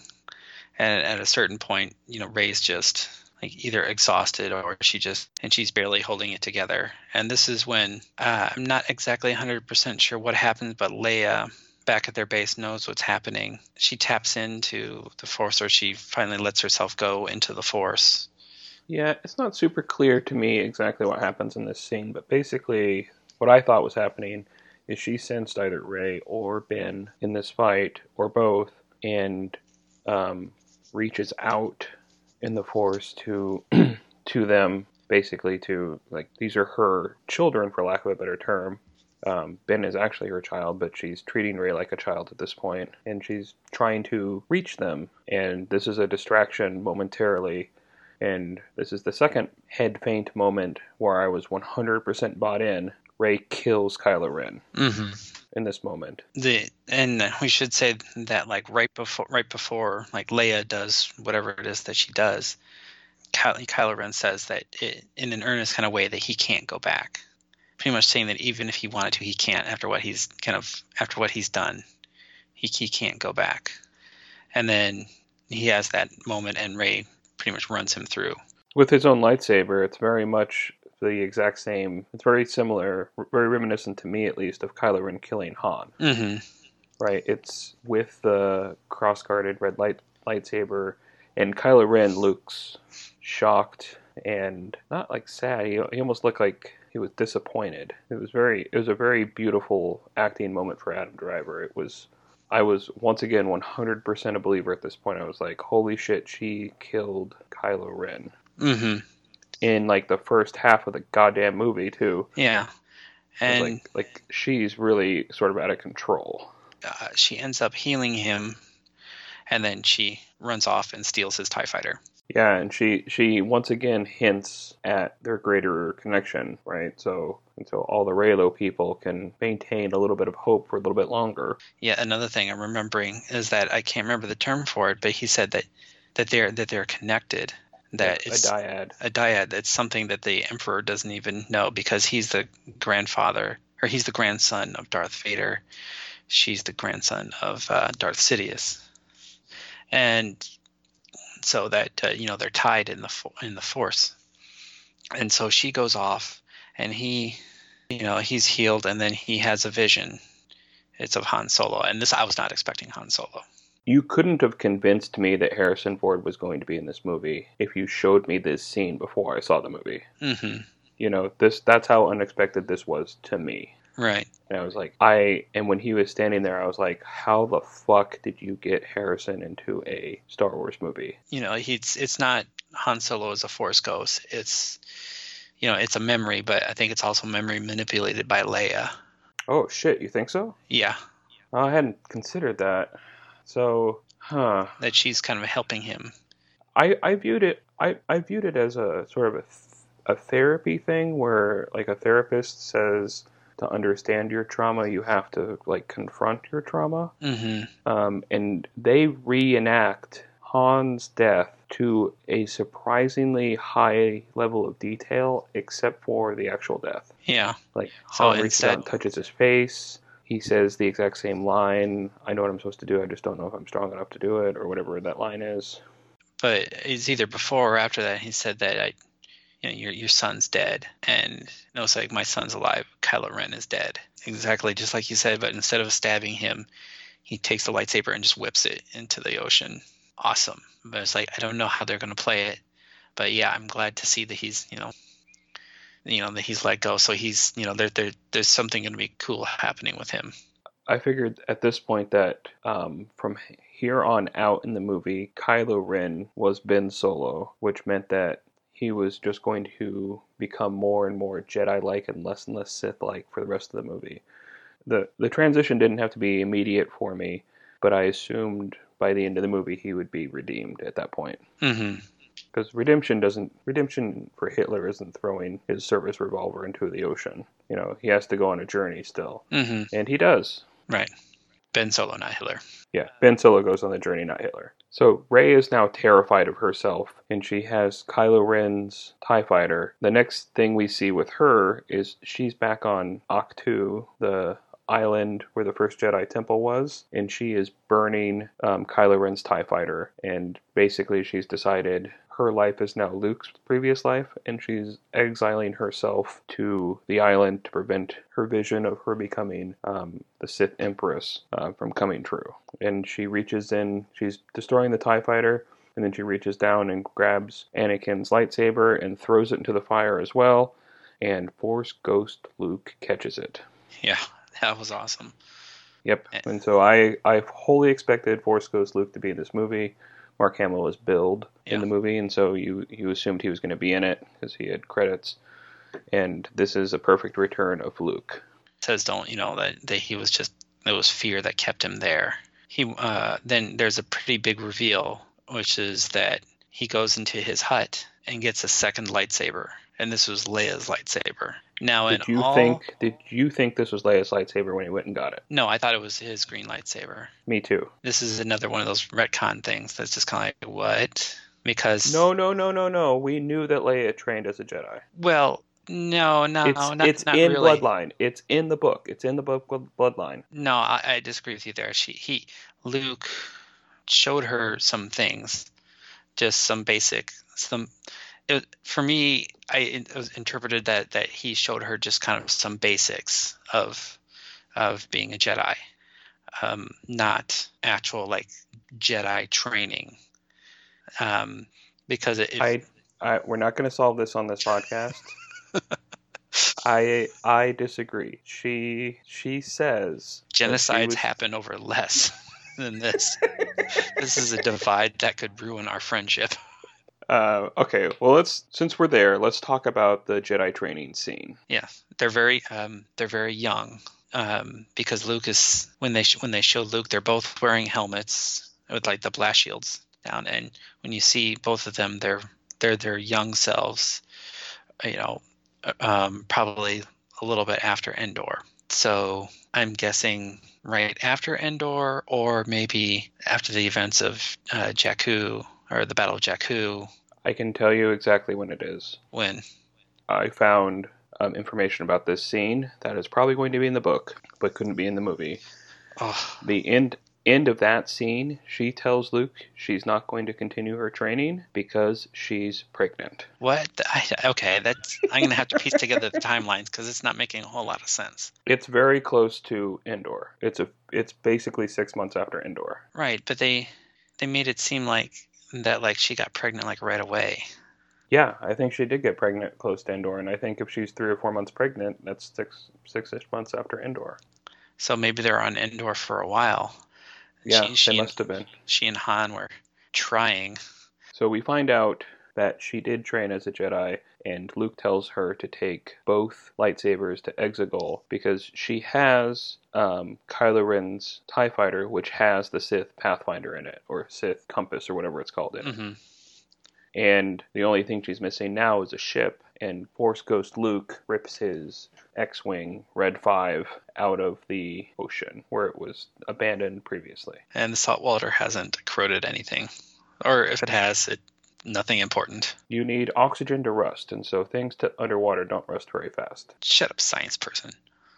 And at a certain point, you know, Rey's just like either exhausted or she just and she's barely holding it together. And this is when uh, I'm not exactly 100% sure what happens, but Leia back at their base knows what's happening. She taps into the force or she finally lets herself go into the force Yeah, it's not super clear to me exactly what happens in this scene, but basically, what I thought was happening is she sensed either Rey or Ben in this fight, or both, and um, reaches out in the Force to to them, basically to like these are her children, for lack of a better term. Um, ben is actually her child, but she's treating Rey like a child at this point, and she's trying to reach them. And this is a distraction momentarily and this is the second head faint moment where I was 100% bought in. Rey kills Kylo Ren Mm-hmm. in this moment. The and we should say that like right before right before like Leia does whatever it is that she does, Ky- Kylo Ren says that it, in an earnest kind of way that he can't go back. Pretty much saying that even if he wanted to, he can't after what he's kind of after what he's done, he he can't go back. And then he has that moment, and Rey pretty much runs him through. With his own lightsaber, it's very much the exact same. It's very similar, very reminiscent to me at least, of Kylo Ren killing Han. Mm-hmm. Right? It's with the cross-guarded red light lightsaber, and Kylo Ren looks shocked and not like sad. He, he almost looked like he was disappointed. It was very. It was a very beautiful acting moment for Adam Driver. It was. I was once again 100% a believer at this point. I was like, holy shit, she killed Kylo Ren Mm-hmm. In like the first half of the goddamn movie too. Yeah. And like like she's really sort of out of control. uh, she ends up healing him, and then she runs off and steals his Tie Fighter. Yeah, and she she once again hints at their greater connection, right? So until all the Reylo people can maintain a little bit of hope for a little bit longer. Yeah, another thing I'm remembering is that I can't remember the term for it, but he said that that they're that they're connected. That a it's dyad. a dyad. That's something that the Emperor doesn't even know because he's the grandfather or he's the grandson of Darth Vader. She's the grandson of uh, Darth Sidious, and so that uh, you know they're tied in the in the Force. And so she goes off, and he, you know, he's healed, and then he has a vision. It's of Han Solo, and this I was not expecting Han Solo. You couldn't have convinced me that Harrison Ford was going to be in this movie if you showed me this scene before I saw the movie. hmm You know, this that's how unexpected this was to me. Right. And I was like, I and when he was standing there, I was like, how the fuck did you get Harrison into a Star Wars movie? you know he's it's not Han Solo as a Force ghost. It's you know it's a memory, but I think it's also memory manipulated by Leia. Oh shit, you think so? Yeah, Oh, I hadn't considered that. So, huh? that she's kind of helping him. I I viewed it I I viewed it as a sort of a th- a therapy thing where like a therapist says to understand your trauma, you have to like confront your trauma. hmm um, and they reenact Han's death to a surprisingly high level of detail, except for the actual death. Yeah, Like So Han reaches out instead- and touches his face. He says the exact same line. I know what I'm supposed to do. I just don't know if I'm strong enough to do it, or whatever that line is. but it's either before or after that. He said that I, you know, your your son's dead, and no, it's like my son's alive. Kylo Ren is dead. Exactly, just like you said. But instead of stabbing him, he takes the lightsaber and just whips it into the ocean. Awesome. But it's like I don't know how they're gonna play it. But yeah, I'm glad to see that he's you know, you know that he's let go. So he's you know there there there's something gonna be cool happening with him. I figured at this point that um, from here on out in the movie, Kylo Ren was Ben Solo, which meant that he was just going to become more and more Jedi-like and less and less Sith-like for the rest of the movie. the The transition didn't have to be immediate for me, but I assumed by the end of the movie he would be redeemed at that point. hmm Because redemption doesn't redemption for Hitler isn't throwing his service revolver into the ocean. You know, he has to go on a journey still, hmm and he does. Right. Ben Solo, not Hitler. Yeah, Ben Solo goes on the journey, not Hitler. So Rey is now terrified of herself, and she has Kylo Ren's TIE fighter. The next thing we see with her is she's back on Ahch-To, the island where the first Jedi temple was, and she is burning um, Kylo Ren's TIE fighter. And basically, she's decided her life is now Luke's previous life, and she's exiling herself to the island to prevent her vision of her becoming um, the Sith Empress uh, from coming true. And she reaches in, she's destroying the TIE fighter, And then she reaches down and grabs Anakin's lightsaber and throws it into the fire as well. And Force Ghost Luke catches it. Yeah, that was awesome. Yep. Eh. And so I I wholly expected Force Ghost Luke to be in this movie. Mark Hamill was billed Yeah. in the movie, and so you you assumed he was going to be in it because he had credits. And this is a perfect return of Luke. says don't you know that, that he was just it was fear that kept him there he uh, then there's a pretty big reveal which is that he goes into his hut and gets a second lightsaber and this was leia's lightsaber now Did you all think did you think this was Leia's lightsaber when he went and got it? no i thought it was his green lightsaber Me too. this is another one of those retcon things that's just kind of like what because No, no, no, no, no. We knew that Leia trained as a Jedi. well no no it's not, it's not in really. Bloodline. It's in the book. It's in the book Bloodline. No, I, I disagree with you there. She he Luke showed her some things, just some basic some. It, for me, I it was interpreted that that he showed her just kind of some basics of of being a Jedi, um, not actual like Jedi training. Um, because it, it I, I we're not going to solve this on this podcast. I I disagree. She she says she genocides was- happen over less than this. this is a divide that could ruin our friendship. Uh, okay, well let's since we're there, let's talk about the Jedi training scene. Yeah, they're very um, they're very young um, because Luke is when they sh- when they show Luke, they're both wearing helmets with like the blast shields down, and when you see both of them, they're they're their young selves, you know, um, probably a little bit after Endor. So I'm guessing right after Endor, or maybe after the events of uh, Jakku or the Battle of Jakku, I can tell you exactly when it is. when I found um, information about this scene that is probably going to be in the book, but couldn't be in the movie. oh The end end of that scene, she tells Luke she's not going to continue her training because she's pregnant. What? I, okay, that's. I'm gonna have to piece together the timelines because it's not making a whole lot of sense. It's very close to Endor. It's a it's basically six months after Endor. Right, but they they made it seem like that like she got pregnant like right away. Yeah, I think she did get pregnant close to Endor, and I think if she's three or four months pregnant, that's six six-ish months after Endor. So maybe they're on Endor for a while. Yeah, she, she, they must have been. she and Han were trying. So we find out that she did train as a Jedi, and Luke tells her to take both lightsabers to Exegol because she has um, Kylo Ren's TIE fighter, which has the Sith Pathfinder in it, or Sith Compass, or whatever it's called in it. hmm And the only thing she's missing now is a ship, and Force Ghost Luke rips his X Wing Red 5 out of the ocean where it was abandoned previously. And the salt water hasn't corroded anything, or if it has, it nothing important. You need oxygen to rust, and so things to underwater don't rust very fast. Shut up, science person.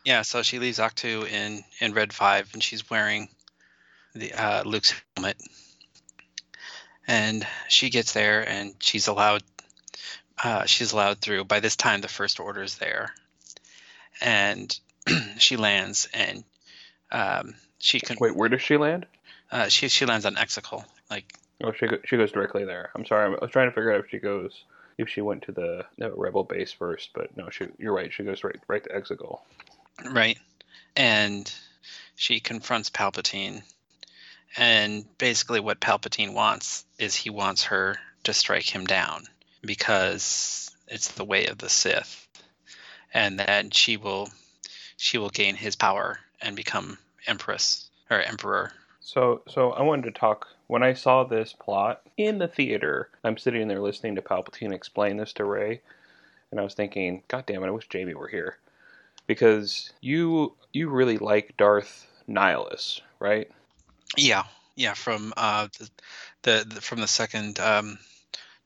Yeah, so she leaves Ahch-To in in Red Five, and she's wearing the uh, Luke's helmet. And she gets there, and she's allowed. Uh, she's allowed through. By this time, the First Order is there, and she lands, and um, she can. Wait, where does she land? Uh, she she lands on Exegol. Like Oh, she go- she goes directly there. I'm sorry, I was trying to figure out if she goes if she went to the, the rebel base first, but no, she you're right. She goes right right to Exegol. right, and she confronts Palpatine, and basically what Palpatine wants is he wants her to strike him down because it's the way of the Sith, and that she will she will gain his power and become empress or emperor. So so I wanted to talk when I saw this plot in the theater. I'm sitting there listening to Palpatine explain this to Rey, and I was thinking, God damn it, I wish Jamie were here, because you you really like Darth Nihilus, right? Yeah, yeah, from uh the, the, the from the second um,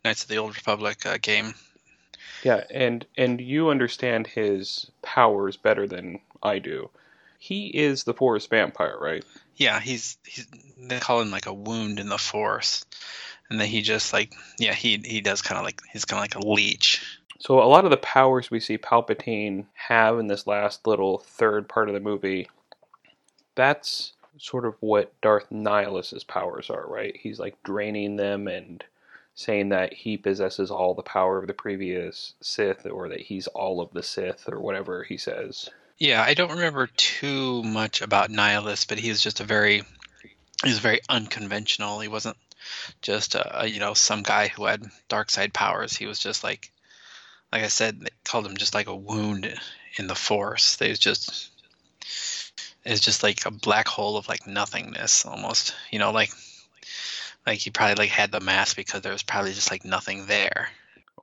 Knights of the Old Republic uh, game. Yeah, and and you understand his powers better than I do. He is the Force Vampire, right? Yeah, he's he's they call him like a wound in the force, and then he just like yeah he he does kind of like he's kind of like a leech. So a lot of the powers we see Palpatine have in this last little third part of the movie, that's sort of what Darth Nihilus's powers are, right? He's like draining them and saying that he possesses all the power of the previous Sith or that he's all of the Sith or whatever he says. Yeah, I don't remember too much about Nihilus, but he was just a very he was very unconventional. He wasn't just a, a you know some guy who had dark side powers. He was just like like I said, they called him just like a wound in the force. They was just it's just like a black hole of like nothingness almost. You know, like like he probably like had the mask because there was probably just like nothing there.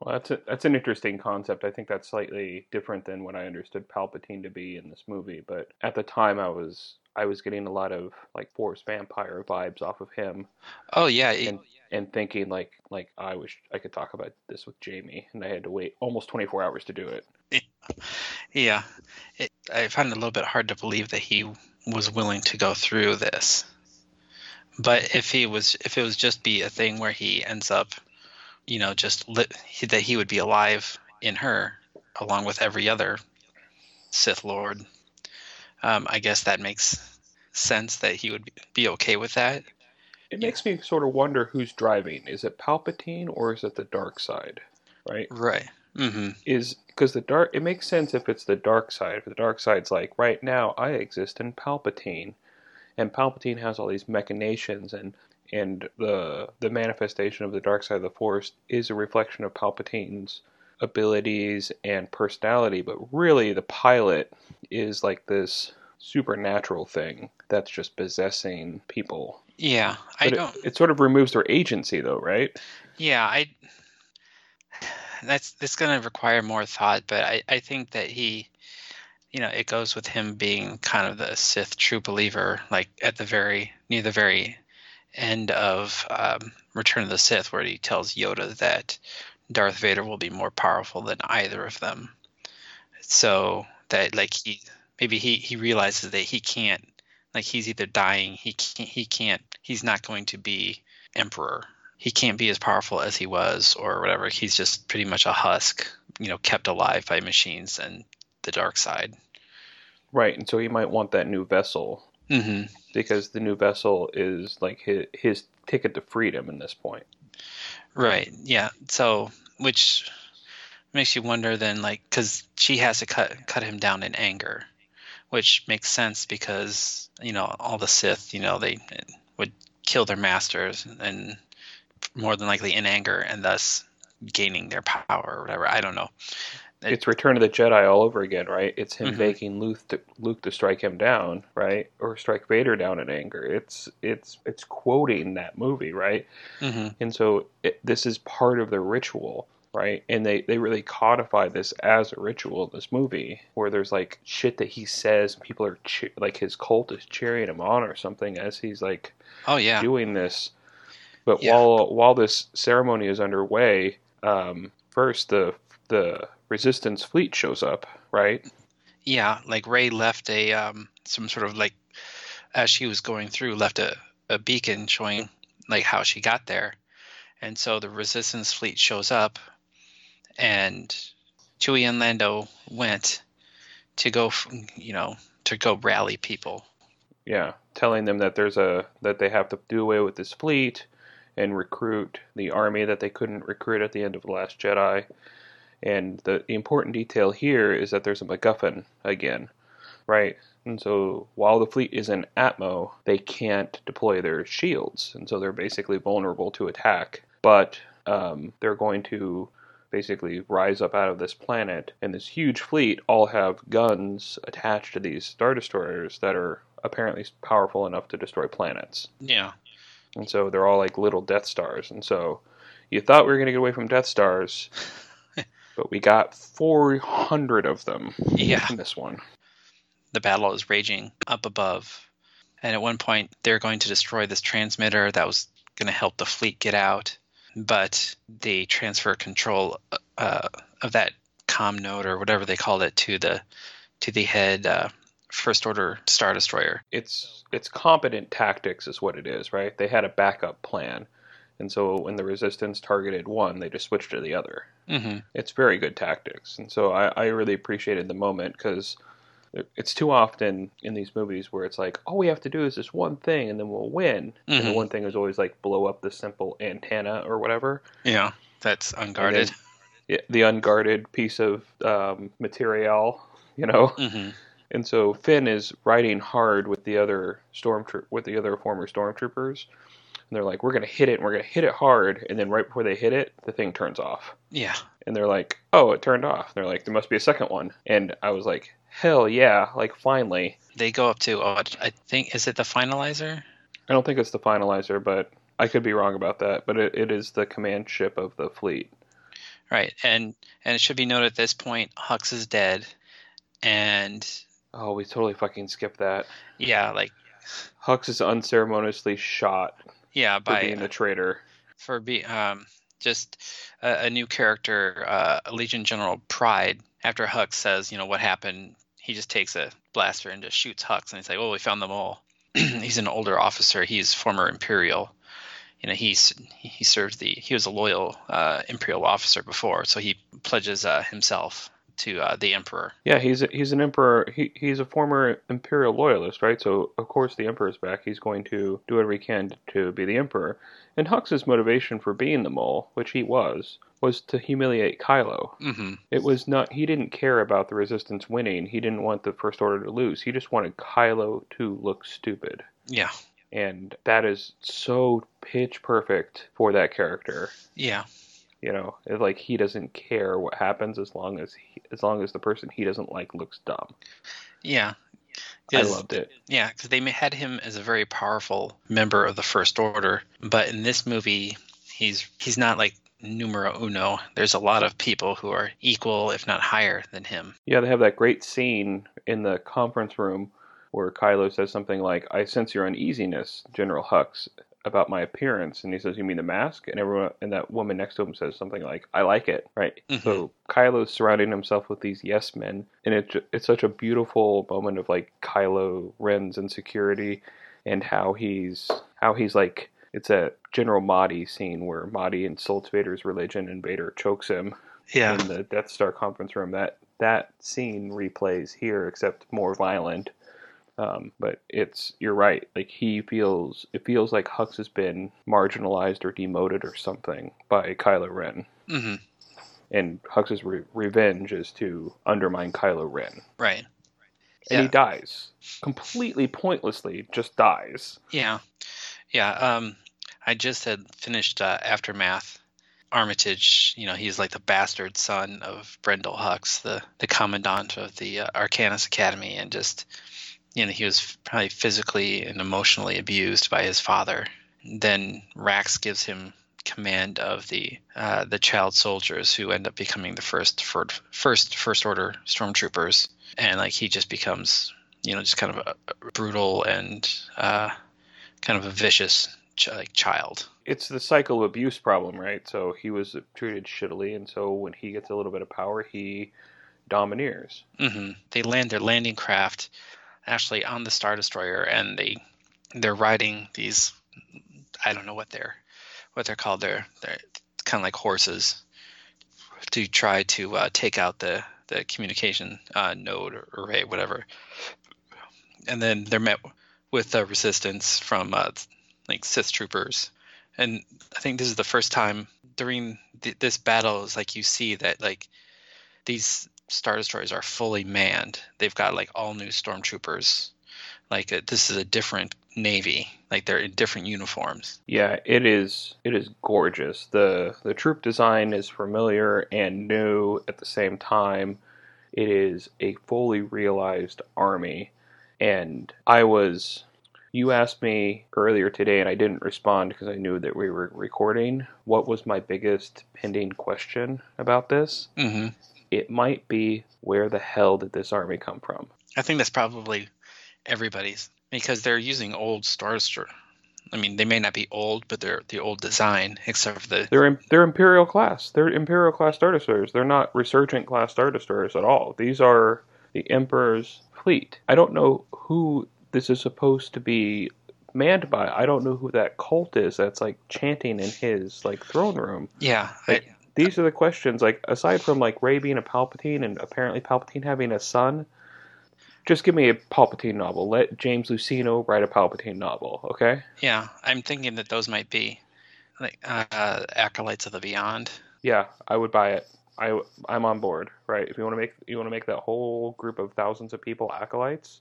Well, that's a, that's an interesting concept. I think that's slightly different than what I understood Palpatine to be in this movie. But at the time, I was I was getting a lot of like Force Vampire vibes off of him. Oh yeah, and and thinking like like I wish I could talk about this with Jamie, and I had to wait almost 24 hours to do it. yeah. It, I find it a little bit hard to believe that he was willing to go through this. But if he was, if it was just be a thing where he ends up, you know, just lit, that he would be alive in her, along with every other Sith Lord, um, I guess that makes sense that he would be okay with that. It makes me sort of wonder who's driving. Is it Palpatine or is it the dark side? Right? Right. Mm-hmm. Is because the dark. It makes sense if it's the dark side. If the dark side's like, right now I exist in Palpatine, and Palpatine has all these machinations, and and the the manifestation of the dark side of the Force is a reflection of Palpatine's abilities and personality. But really, the pilot is like this supernatural thing that's just possessing people. Yeah, I But don't. it, it sort of removes their agency, though, right? Yeah, I. That's that's going to require more thought, but I I think that he, you know, it goes with him being kind of the Sith true believer, like at the very near the very end of um, Return of the Sith, where he tells Yoda that Darth Vader will be more powerful than either of them. So that like he maybe he he realizes that he can't like he's either dying he can't he can't he's not going to be emperor. He can't be as powerful as he was or whatever. He's just pretty much a husk you know kept alive by machines and the dark side Right, and so he might want that new vessel. Hmm because the new vessel is like his, his ticket to freedom in this point. right yeah so which makes you wonder then like because she has to cut cut him down in anger which makes sense because you know all the sith you know they would kill their masters and more than likely in anger and thus gaining their power or whatever i don't know It- It's Return of the Jedi all over again, right? It's him Mhm. begging Luke to, Luke to strike him down, right, or strike Vader down in anger. It's it's it's quoting that movie, right? hmm And so it, this is part of the ritual, right? And they they really codify this as a ritual in this movie, where there's like shit that he says, and people are che- like his cult is cheering him on or something as he's like oh yeah doing this. But Yeah. while while this ceremony is underway, um, first the the resistance fleet shows up, right? yeah like Rey left a um some sort of like as she was going through left a, a beacon showing like how she got there and so the resistance fleet shows up and chewie and lando went to go you know to go rally people Yeah, telling them that there's a that they have to do away with this fleet and recruit the army that they couldn't recruit at the end of the Last Jedi. And the, the important detail here is that there's a MacGuffin again, right? And so while the fleet is in Atmo, they can't deploy their shields, and so they're basically vulnerable to attack. But um, they're going to basically rise up out of this planet, and this huge fleet all have guns attached to these star destroyers that are apparently powerful enough to destroy planets. yeah And so they're all like little Death Stars. And so you thought we were going to get away from Death Stars, but we got 400 of them yeah in this one. the battle is raging up above. And at one point, they're going to destroy this transmitter that was going to help the fleet get out. But they transfer control uh, of that com node or whatever they called it to the to the head uh, first order star destroyer. It's it's competent tactics is what it is, right? They had a backup plan. And so when the resistance targeted one, they just switched to the other. hmm It's very good tactics. And so I, I really appreciated the moment because It's too often in these movies where it's like, all we have to do is this one thing and then we'll win. And the Mhm. one thing is always like blow up the simple antenna or whatever. Yeah, that's unguarded. then- the unguarded piece of um, material, you know. hmm And so Finn is riding hard with the other stormtroop with the other former stormtroopers. And they're like, "We're gonna hit it, and we're gonna hit it hard." And then right before they hit it, the thing turns off. Yeah, And they're like, "Oh, it turned off." And they're like, "There must be a second one." And I was like, "Hell yeah!" Like finally. they go up to. Oh, I think is it the finalizer? I don't think it's the finalizer, but I could be wrong about that. But it, it is the command ship of the fleet. Right, and and it should be noted at this point, Hux is dead, and Oh, we totally fucking skipped that. yeah, like Hux is unceremoniously shot yeah, by being a traitor. for be um just a, a new character, uh, Allegiant General Pryde. After Hux says, you know, what happened, he just takes a blaster and just shoots Hux, and he's like, "Oh, we found them all." he's an older officer. He's former Imperial. You know, he's he served the he was a loyal uh, Imperial officer before, so he pledges uh, himself to uh, the Emperor. Yeah, he's a, he's an emperor. He he's a former imperial loyalist, right? So of course the emperor's back. He's going to do whatever he can to be the emperor. And Hux's motivation for being the mole, which he was, was to humiliate Kylo. hmm It was not. He didn't care about the resistance winning. He didn't want the First Order to lose. He just wanted Kylo to look stupid. Yeah, And that is so pitch perfect for that character. yeah, You know, it's like he doesn't care what happens as long as he, as long as the person he doesn't like looks dumb. yeah. I loved it. Yeah, because they had him as a very powerful member of the First Order, but in this movie, he's he's not like numero uno. There's a lot of people who are equal, if not higher, than him. Yeah, they have that great scene in the conference room where Kylo says something like, "I sense your uneasiness, General Hux, about my appearance," and he says, "You mean the mask?" And everyone and that woman next to him says something like, "I like it." Right. Mhm. So Kylo's surrounding himself with these yes men, and it it's such a beautiful moment of like Kylo Ren's insecurity and how he's how he's like. It's a General Motti scene where Motti insults Vader's religion and Vader chokes him Yeah, in the Death Star conference room. That that scene replays here, except more violent. Um, but it's you're right. Like he feels, it feels like Hux has been marginalized or demoted or something by Kylo Ren, hmm and Hux's re- revenge is to undermine Kylo Ren, right. and he dies completely pointlessly. Just dies. Yeah, yeah. Um, I just had finished uh, Aftermath. Armitage, you know, he's like the bastard son of Brendol Hux, the the commandant of the uh, Arkanis Academy, and just, you know, he was probably physically and emotionally abused by his father. Then Rax gives him command of the uh, the child soldiers who end up becoming the first fir- first first order stormtroopers, and like he just becomes, you know, just kind of a, brutal and uh, kind of a vicious ch- like child. It's the cycle of abuse problem, right? So he was treated shittily, and so when he gets a little bit of power, he domineers. hmm They land their landing craft actually on the Star Destroyer, and they they're riding these. I don't know what they're what they're called. They're they're kind of like horses to try to uh, take out the the communication uh, node or array, whatever. And then they're met with the resistance from uh, like Sith troopers, and I think this is the first time during th- this battle is like you see that like these star destroyers are fully manned. They've got like all new stormtroopers. Like uh this is a different navy. Like they're in different uniforms. Yeah, it is. It is gorgeous. the The troop design is familiar and new at the same time. It is a fully realized army, and I was. You asked me earlier today, and I didn't respond because I knew that we were recording. What was my biggest pending question about this? hmm It might be where the hell did this army come from? I think that's probably everybody's because they're using old star destroyer. I mean, they may not be old, but they're the old design, except for the They're they're imperial class. They're imperial class star destroyers. They're not resurgent class star destroyers at all. These are the emperor's fleet. I don't know who this is supposed to be manned by. I don't know who that cult is that's like chanting in his like throne room. yeah. These are the questions. Like aside from like Rey being a Palpatine and apparently Palpatine having a son, just give me a Palpatine novel. Let James Luceno write a Palpatine novel, okay? Yeah, I'm thinking that those might be like uh, acolytes of the beyond. Yeah, I would buy it. I I'm on board, right? If you want to make you want to make that whole group of thousands of people acolytes,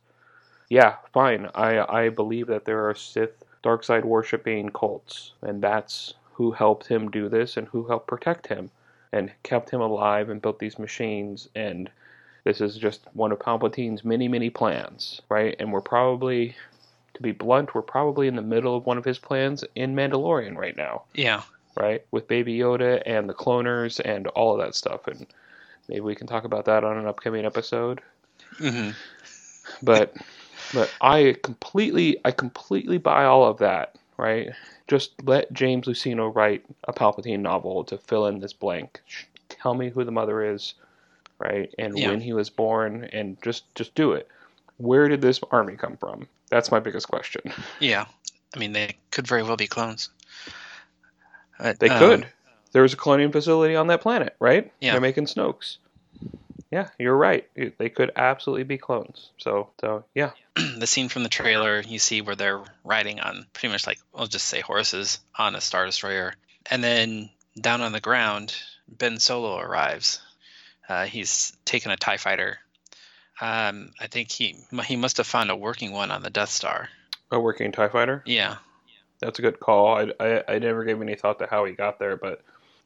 yeah, fine. I I believe that there are Sith dark side worshipping cults, and that's who helped him do this and who helped protect him and kept him alive and built these machines and this is just one of Palpatine's many many plans, right? And we're probably to be blunt, we're probably in the middle of one of his plans in Mandalorian right now Yeah, right? With Baby Yoda and the cloners and all of that stuff. And maybe we can talk about that on an upcoming episode. hmm But but I completely I completely buy all of that, right? Just let James Luceno write a Palpatine novel to fill in this blank. Tell me who the mother is, right? And Yeah. when he was born and just just do it. Where did this army come from? That's my biggest question. yeah. I mean, they could very well be clones. But, They um, could. was a cloning facility on that planet, right? Yeah. They're making Snokes. Yeah, you're right. They could absolutely be clones. So, so yeah, the scene from the trailer you see where they're riding on pretty much like I'll just say horses on a star destroyer, and then down on the ground, Ben Solo arrives. Uh, he's taken a Tie Fighter. Um, I think he he must have found a working one on the Death Star. a working Tie Fighter. Yeah, That's a good call. I, I, I never gave any thought to how he got there, but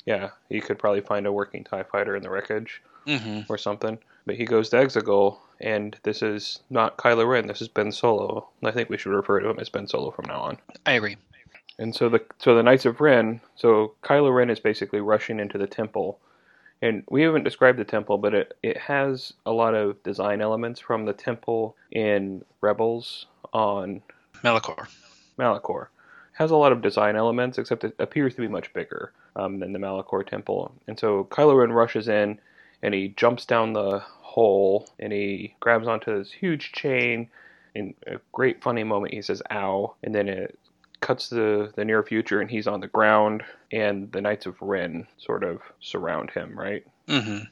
yeah, he could probably find a working Tie Fighter in the wreckage hmm or something. But he goes to Exegol, and this is not Kylo Ren. This is Ben Solo. I think we should refer to him as Ben Solo from now on. I agree. And so the so the Knights of Ren, so Kylo Ren is basically rushing into the temple. And we haven't described the temple, but it, it has a lot of design elements from the temple in Rebels on Melikor. Malachor. Has a lot of design elements, except it appears to be much bigger um, than the Malachor temple. And so Kylo Ren rushes in, and he jumps down the hole, and he grabs onto this huge chain. In a great funny moment, he says "ow," and then it cuts to the near future, and he's on the ground, and the Knights of Ren sort of surround him, right? mm-hmm.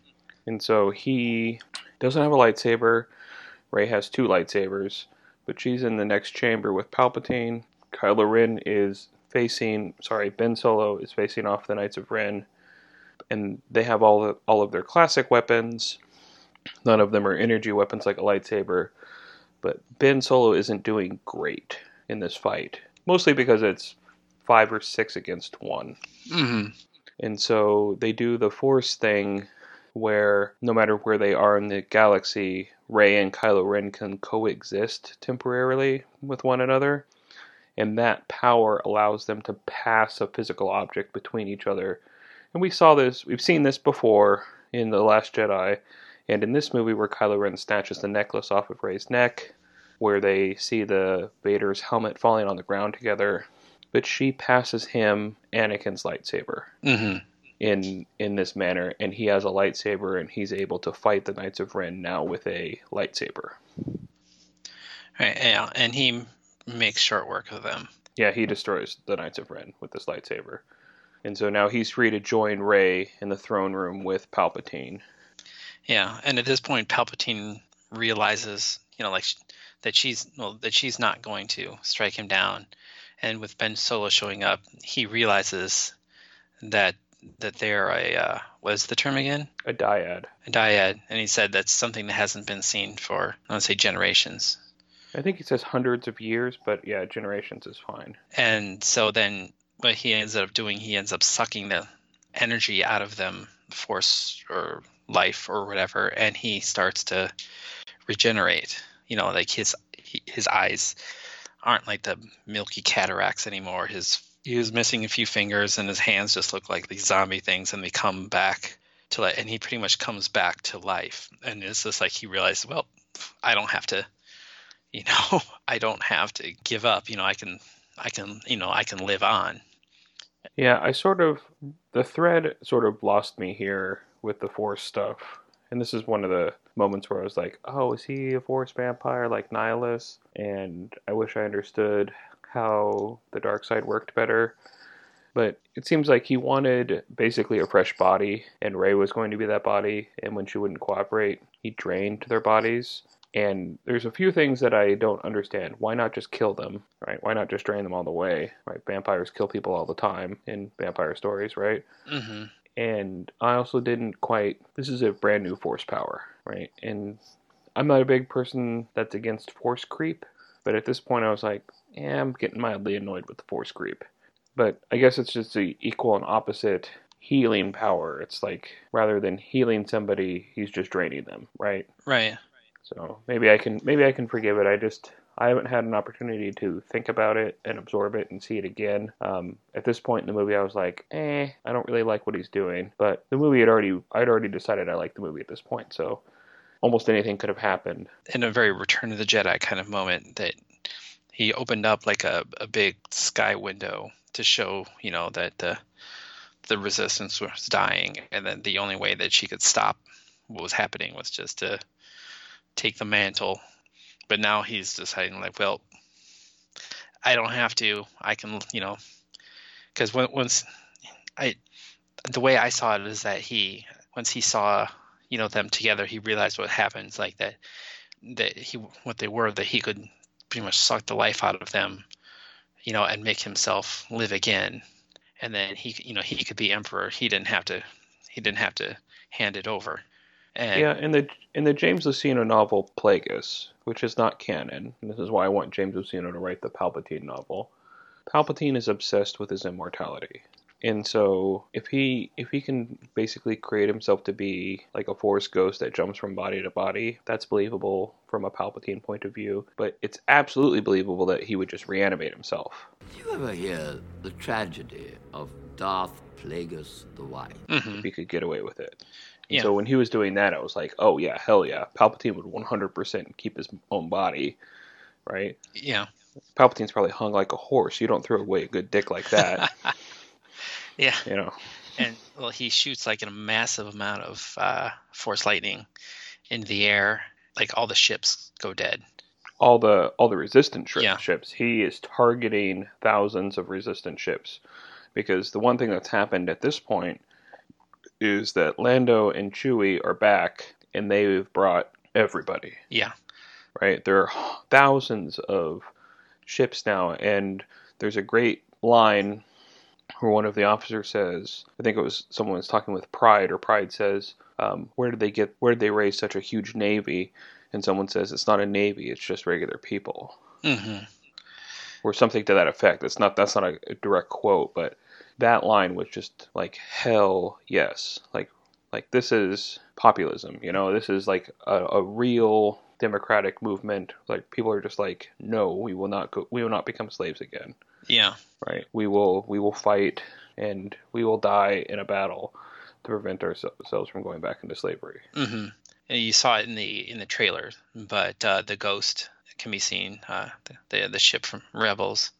And so he doesn't have a lightsaber. Rey has two lightsabers, but she's in the next chamber with Palpatine. Kylo Ren is facing, sorry, Ben Solo is facing off the Knights of Ren, and they have all the, all of their classic weapons. None of them are energy weapons like a lightsaber, but Ben Solo isn't doing great in this fight, mostly because it's five or six against one. hmm And so they do the Force thing where no matter where they are in the galaxy, Rey and Kylo Ren can coexist temporarily with one another. And that power allows them to pass a physical object between each other. And we saw this, we've seen this before in The Last Jedi, and in this movie where Kylo Ren snatches the necklace off of Rey's neck, where they see the Vader's helmet falling on the ground together. But she passes him Anakin's lightsaber hmm in in this manner, and he has a lightsaber, and he's able to fight the Knights of Ren now with a lightsaber. Right, yeah, and he makes short work of them. Yeah, he destroys the Knights of Ren with this lightsaber, and so now he's free to join Rey in the throne room with Palpatine. Yeah, and at this point, Palpatine realizes, you know, like that she's well, that she's not going to strike him down, and with Ben Solo showing up, he realizes that that they're a uh, what is the term again? A dyad. A dyad, and he said that's something that hasn't been seen for I want to say generations. I think he says hundreds of years, but yeah, generations is fine. And so then what he ends up doing, he ends up sucking the energy out of them, force or life or whatever, and he starts to regenerate. You know, like his his eyes aren't like the milky cataracts anymore. His he was missing a few fingers, and his hands just look like these zombie things, and they come back to life. And he pretty much comes back to life. And it's just like he realized, well, I don't have to you know i don't have to give up you know i can i can you know i can live on Yeah, I sort of the thread sort of lost me here with the Force stuff, and this is one of the moments where I was like, "Oh, is he a Force vampire like Nihilus?" And I wish I understood how the dark side worked better. But it seems like he wanted basically a fresh body, and Rey was going to be that body. And when she wouldn't cooperate, he drained their bodies. And there's a few things that I don't understand. Why not just kill them, right? Why not just drain them all the way, right? Vampires kill people all the time in vampire stories, right? hmm and I also didn't quite. This is a brand new force power, right? And I'm not a big person that's against force creep, but at this point I was like, yeah, I'm getting mildly annoyed with the force creep. But I guess it's just the equal and opposite healing power. It's like rather than healing somebody, he's just draining them, right? Right. So maybe I can maybe I can forgive it. I just I haven't had an opportunity to think about it and absorb it and see it again. Um, at this point in the movie, I was like, eh, I don't really like what he's doing. But the movie had already I'd already decided I liked the movie at this point, so almost anything could have happened. In a very Return of the Jedi kind of moment, that he opened up like a, a big sky window to show, you know, that the the resistance was dying, and then the only way that she could stop what was happening was just to take the mantle. But now he's deciding, like, well, I don't have to. I can, you know, because once I, the way I saw it is that he, once he saw, you know, them together, he realized what happens, like that, that he, what they were, that he could pretty much suck the life out of them, you know, and make himself live again, and then he, you know, he could be emperor. He didn't have to, he didn't have to hand it over. And, Yeah, in the in the James Luceno novel Plagueis, which is not canon, and this is why I want James Luceno to write the Palpatine novel. Palpatine is obsessed with his immortality. And so if he if he can basically create himself to be like a force ghost that jumps from body to body, that's believable from a Palpatine point of view. But it's absolutely believable that he would just reanimate himself. Did you ever hear the tragedy of Darth Plagueis the White? Mhm. if he could get away with it. Yeah. so when he was doing that, I was like, oh yeah, hell yeah. Palpatine would 100% keep his own body, right? yeah, Palpatine's probably hung like a horse. You don't throw away a good dick like that, yeah, you know. and well, he shoots like a massive amount of uh, force lightning into the air, like all the ships go dead. All the all the resistant ship, Yeah. ships, he is targeting thousands of resistant ships. Because the one thing that's happened at this point is that Lando and Chewie are back and they've brought everybody. Yeah, right? There are thousands of ships now, and there's a great line where one of the officers says, I think it was someone was talking with Pryde, or Pryde says, um, "Where did they get? Where did they raise such a huge navy?" And someone says, "It's not a navy; it's just regular people." hmm or something to that effect. It's not that's not a, direct quote, but that line was just like hell yes. Like like this is populism, you know. This is like a, a real democratic movement. Like people are just like, no, we will not go. We will not become slaves again. yeah, Right? We will we will fight and we will die in a battle to prevent ourselves from going back into slavery. hmm And you saw it in the in the trailer, but uh, the ghost can be seen, uh, the, the ship from Rebels.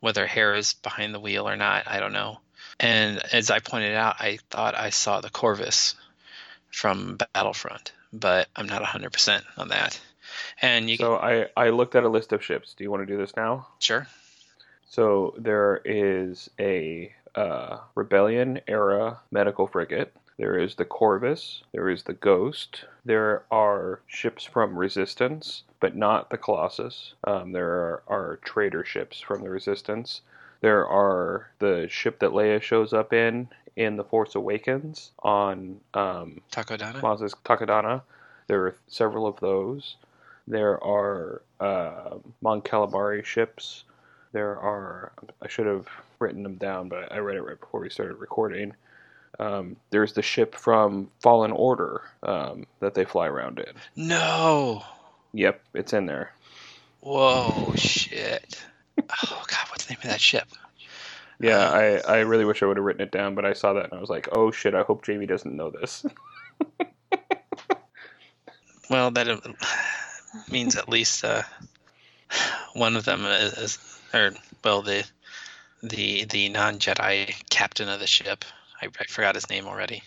Whether Hera is behind the wheel or not, I don't know. And as I pointed out, I thought I saw the Corvus from Battlefront, but I'm not 100% on that. And you So I I looked at a list of ships. Do you want to do this now? sure? So there is a uh, Rebellion era medical frigate. There is the Corvus. There is the Ghost. There are ships from Resistance, but not the Colossus. Um, there are, are trader ships from the Resistance. There are the ship that Leia shows up in in The Force Awakens on um, Takodana? Maz's Takodana. There are several of those. There are uh, Mon Calamari ships. There are, I should have written them down, but I read it right before we started recording. Um, there's the ship from Fallen Order um, that they fly around in. No. Yep, it's in there. Whoa, shit. Oh god, what's the name of that ship? Yeah, I, I really wish I would have written it down, but I saw that and I was like, oh shit, I hope Jamie doesn't know this. Well, that uh, means at least uh, one of them is, is, or well, the the the non Jedi captain of the ship. I, I forgot his name already.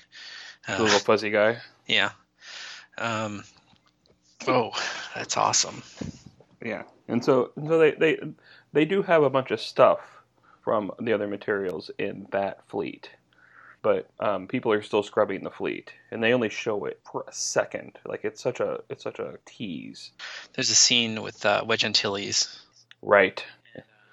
the Uh, little fuzzy guy. yeah. Um. Oh, that's awesome. Yeah, and so so they they they do have a bunch of stuff from the other materials in that fleet. but um, people are still scrubbing the fleet, and they only show it for a second. Like it's such a it's such a tease, There's a scene with uh, Wedge Antilles. right?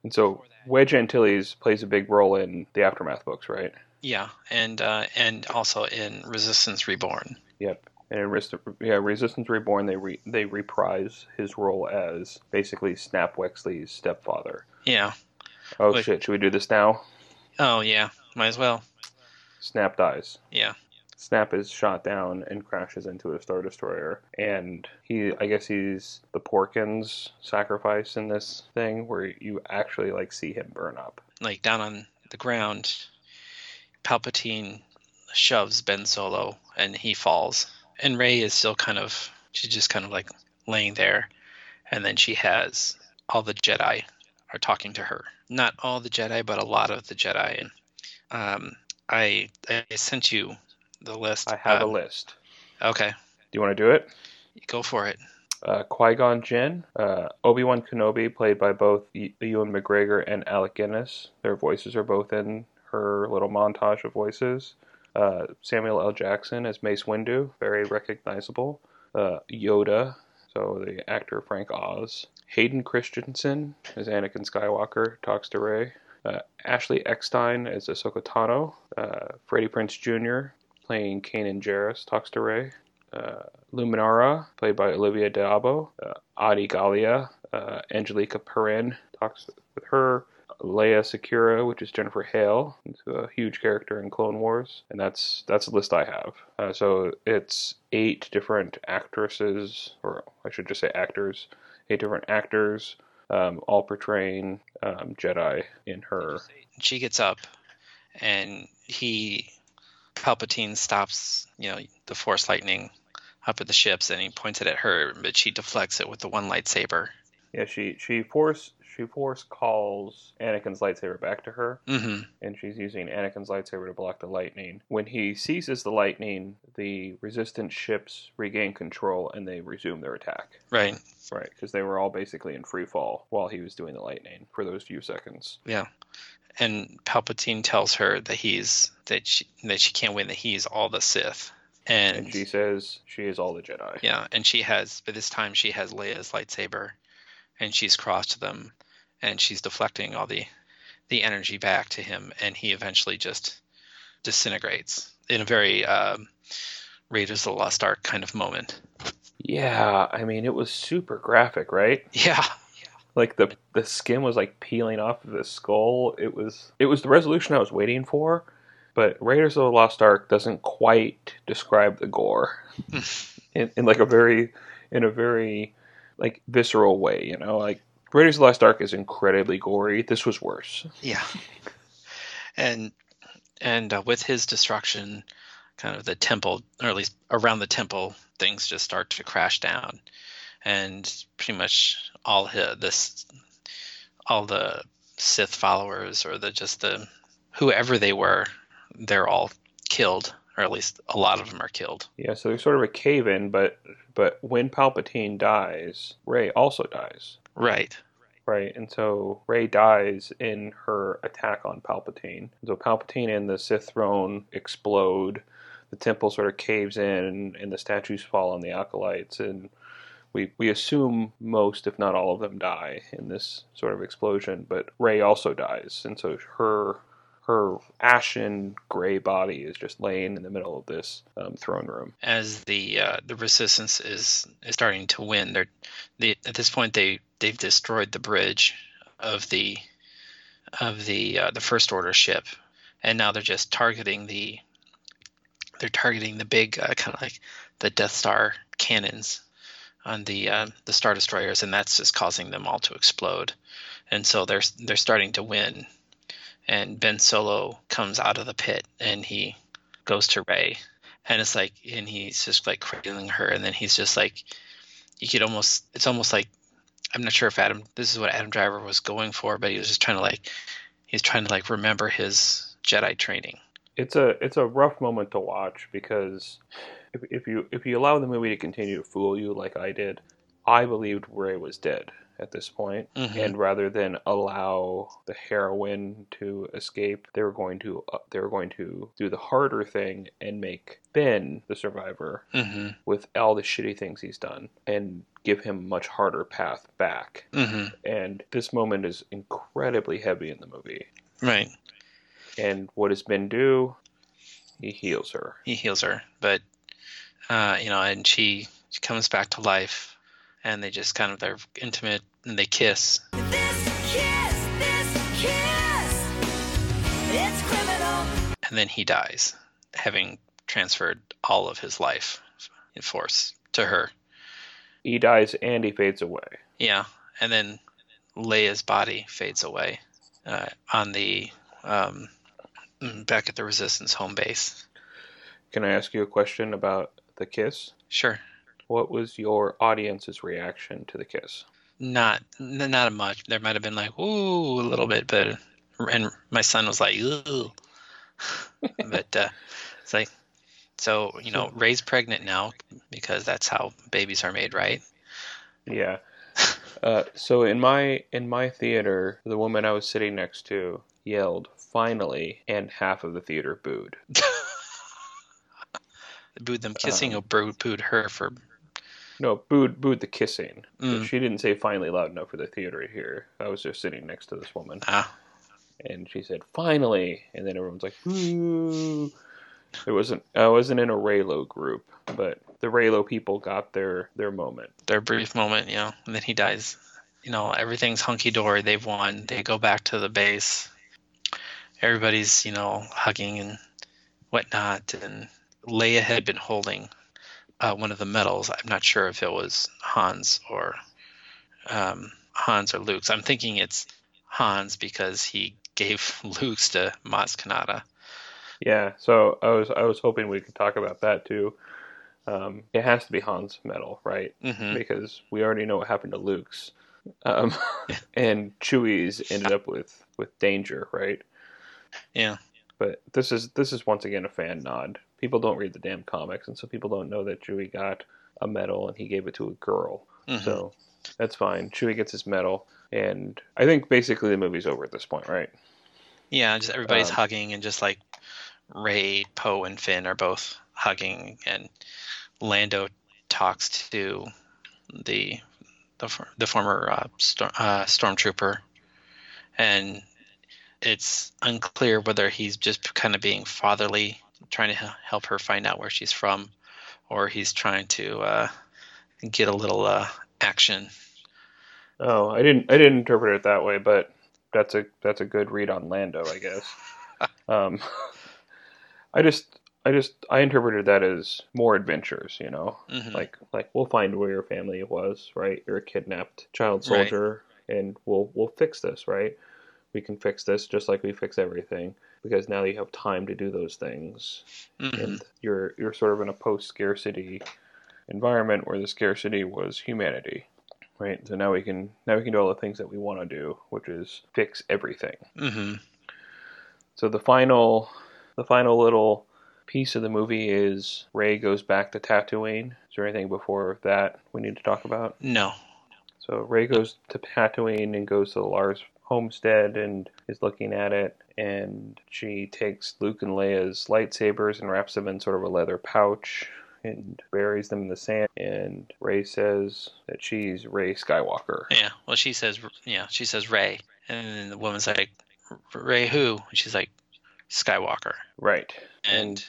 And so Wedge Antilles plays a big role in the aftermath books, right? Yeah, and uh, and also in Resistance Reborn. Yep. And in Rest- yeah, Resistance Reborn, they re- they reprise his role as basically Snap Wexley's stepfather. Yeah. Oh shit! Should we do this now? Oh yeah, might as well. Snap dies. Yeah. Snap is shot down and crashes into a star destroyer, and he, I guess he's the Porkins sacrifice in this thing, where you actually like see him burn up. Like down on the ground, Palpatine shoves Ben Solo and he falls. And Rey is still kind of she's just kind of like laying there, and then she has all the Jedi are talking to her. Not all the Jedi, but a lot of the Jedi. And um, I I sent you the list. I have a Um, list. Okay, Do you want to do it? go for it. Uh, Qui Gon Jinn, uh, Obi Wan Kenobi, played by both E- Ewan McGregor and Alec Guinness. Their voices are both in her little montage of voices. Uh, Samuel L. Jackson as Mace Windu, very recognizable. Uh, Yoda, so the actor Frank Oz. Hayden Christensen as Anakin Skywalker talks to Rey. Uh, Ashley Eckstein as Ahsoka Tano. Uh, Freddie Prinze Jr. playing Kanan Jarrus talks to Rey. Uh, Luminara, played by Olivia D'Abo. Uh, Adi Gallia, uh, Angelique Perrin talks with her. Aayla Secura, which is Jennifer Hale, who's a huge character in Clone Wars, and that's that's the list I have. Uh, so it's eight different actresses, or I should just say actors, eight different actors, um, all portraying um, Jedi in her. she gets up and he palpatine stops you know the force lightning up at the ships and he points it at her but she deflects it with the one lightsaber Yeah, she she force she force calls Anakin's lightsaber back to her, hmm and she's using Anakin's lightsaber to block the lightning. When he seizes the lightning, the resistance ships regain control and they resume their attack. right Right, because they were all basically in free fall while he was doing the lightning for those few seconds. yeah and palpatine tells her that he's that she that she can't win that he's all the sith and, And she says she is all the Jedi. yeah and she has by this time she has leia's lightsaber and she's crossed them and she's deflecting all the the energy back to him and he eventually just disintegrates in a very um, raiders of the lost ark kind of moment Yeah, I mean it was super graphic, right? yeah Like the the skin was like peeling off of the skull. It was it was the resolution I was waiting for, but Raiders of the Lost Ark doesn't quite describe the gore in, in like a very in a very like visceral way, you know, like Raiders of the Lost Ark is incredibly gory. This was worse. yeah and and uh, with his destruction kind of the temple or at least around the temple things just start to crash down and pretty much all his, this all the sith followers or the just the whoever they were they're all killed or at least a lot of them are killed Yeah, so there's sort of a cave in, but but when Palpatine dies, Rey also dies. Right Right, and so Rey dies in her attack on Palpatine. So Palpatine and the Sith throne explode. The temple sort of caves in, and the statues fall on the acolytes. And we we assume most, if not all of them, die in this sort of explosion. But Rey also dies, and so her her ashen gray body is just laying in the middle of this um, throne room. as the uh, the resistance is is starting to win. They're they, at this point they they've destroyed the bridge of the of the uh, the first order ship, and now they're just targeting the they're targeting the big uh, kind of like the Death Star cannons on the uh, the star destroyers, and that's just causing them all to explode. And so they're they're starting to win. And Ben Solo comes out of the pit and he goes to Rey and it's like and he's just like cradling her and then he's just like you could almost it's almost like i'm not sure if adam this is what adam driver was going for but he was just trying to like he's trying to like remember his jedi training. It's a it's a rough moment to watch because if, if you if you allow the movie to continue to fool you like I did, I believed Rey was dead at this point, Mhm. and rather than allow the heroine to escape, they were going to uh, they were going to do the harder thing and make Ben the survivor hmm with all the shitty things he's done. And give him a much harder path back. hmm And this moment is incredibly heavy in the movie. Right. And what does Ben do? He heals her. He heals her, but uh, you know, and she she comes back to life, and they just kind of they're intimate and they kiss. And then he dies, having transferred all of his life in force to her. He dies and he fades away. Yeah, and then Leia's body fades away uh, on the um, back at the Resistance home base. Can I ask you a question about the kiss? Sure, What was your audience's reaction to the kiss? not not much. There might have been like ooh a little bit, but and my son was like ooh, but uh, it's like so you know Rey's pregnant now because that's how babies are made, right? Yeah. Uh, so in my in my theater, the woman I was sitting next to yelled "finally," and half of the theater booed. booed them kissing Um, or booed, booed her for No, booed booed the kissing. Mm. She didn't say "finally" loud enough for the theater to hear. I was just sitting next to this woman, ah and she said "finally," and then everyone's like "boo." It wasn't. I wasn't in a Reylo group, but the Reylo people got their their moment. their brief moment, you know, and then he dies. You know, everything's hunky dory. They've won. They go back to the base. Everybody's, you know, hugging and whatnot. And Leia had been holding uh, one of the medals. I'm not sure if it was Hans or um, Hans or Luke's. I'm thinking it's Hans because he gave Luke's to Maz Kanata. Yeah, so I was I was hoping we could talk about that too. Um, it has to be Han's medal, right? hmm Because we already know what happened to Luke's, um, and Chewie's ended up with with danger, right? Yeah. But this is this is once again a fan nod. People don't read the damn comics, and so people don't know that Chewie got a medal and he gave it to a girl. Mhm. So that's fine. Chewie gets his medal, and I think basically the movie's over at this point, right? Yeah, just everybody's Um, hugging and just like Rey, Poe, and Finn are both hugging, and Lando talks to the the, the former uh, storm, uh, stormtrooper, and it's unclear whether he's just kind of being fatherly, trying to h- help her find out where she's from, or he's trying to uh, get a little uh, action. Oh, I didn't I didn't interpret it that way, but that's a that's a good read on Lando, I guess. um, I just I just I interpreted that as more adventures, you know, Mhm. like like we'll find where your family was, right? You're a kidnapped child Right. soldier, and we'll we'll fix this, right? We can fix this just like we fix everything because now you have time to do those things Mhm. and you're you're sort of in a post scarcity environment where the scarcity was humanity right so now we can now we can do all the things that we want to do which is fix everything hmm so the final the final little piece of the movie is rey goes back to tatooine is there anything before that we need to talk about No. so Rey goes to Tatooine and goes to the Lars homestead and is looking at it. And she takes Luke and Leia's lightsabers and wraps them in sort of a leather pouch and buries them in the sand. And Rey says that she's Rey Skywalker. Yeah. Well, she says, yeah, she says Rey, and then the woman's like, Rey who? And she's like, Skywalker. Right. And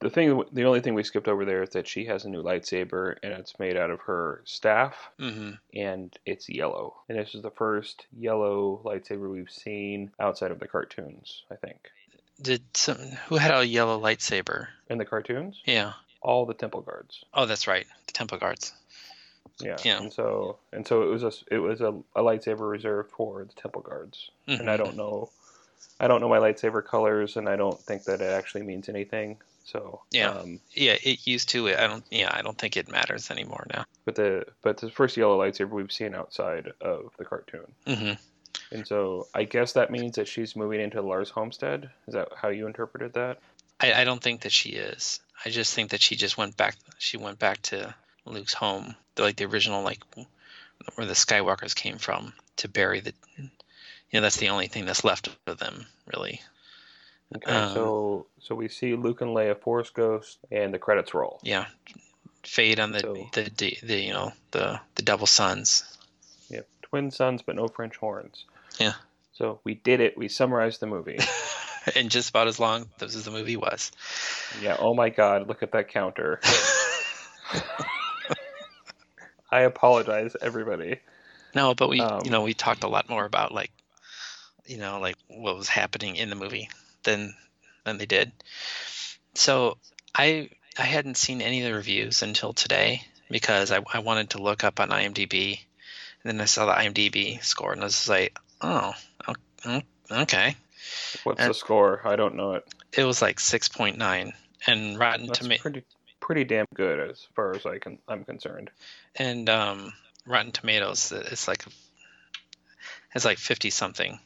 The thing, the only thing we skipped over there is that she has a new lightsaber and it's made out of her staff hmm and it's yellow. And this is the first yellow lightsaber we've seen outside of the cartoons, I think. did some who had a yellow lightsaber? In the cartoons, Yeah. all the temple guards. Oh, that's right. The Temple Guards. Yeah. Yeah. And so and so it was a it was a, a lightsaber reserved for the temple guards. And I Mhm. don't know I don't know my lightsaber colors and I don't think that it actually means anything. So Yeah. um Yeah, it used to. I don't. Yeah, I don't think it matters anymore now. but the but the first yellow lightsaber we've seen outside of the cartoon. mm-hmm. And so I guess that means that she's moving into Lars homestead. Is that how you interpreted that? I, I don't think that she is. I just think that she just went back. She went back to Luke's home, like the original, like where the Skywalkers came from to bury the. You know, that's the only thing that's left of them, really. Okay, Um, so so we see Luke and Leia Force Ghost, and the credits roll. Yeah, fade on the So- the, the the you know the the double suns. Yep, twin suns but no French horns. Yeah. So we did it. We summarized the movie. and just about as long as the movie was. yeah. Oh my God! Look at that counter. I apologize, everybody. No, but we Um, you know we talked a lot more about like you know like what was happening in the movie than than they did. So I I hadn't seen any of the reviews until today because I, I wanted to look up on IMDb and then I saw the IMDb score and I was like, oh, okay. What's And- the score? I don't know it. It was like 6.9 and Rotten Tomatoes pretty pretty damn good as far as I can I'm concerned. and um, Rotten Tomatoes, it's like it's like fifty something.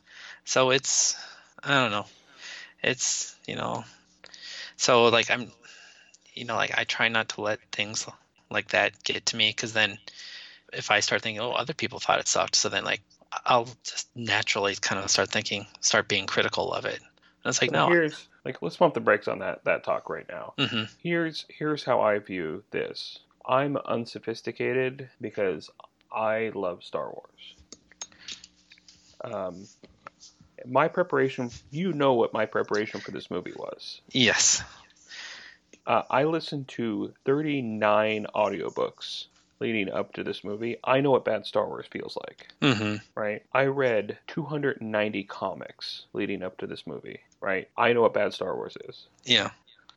So it's I don't know. It's you know, so like I'm, you know, like I try not to let things like that get to me because then if I start thinking, oh, other people thought it sucked, so then like I'll just naturally kind of start thinking, start being critical of it. And it's like Well, no, Here's like let's pump the brakes on that that talk right now. hmm Here's here's how I view this. I'm unsophisticated because I love Star Wars. Um, my preparation, you know what my preparation for this movie was. yes, Uh, I listened to 39 audiobooks leading up to this movie. I know what bad Star Wars feels like, hmm right? I read 290 comics leading up to this movie, right? I know what bad Star Wars is. yeah,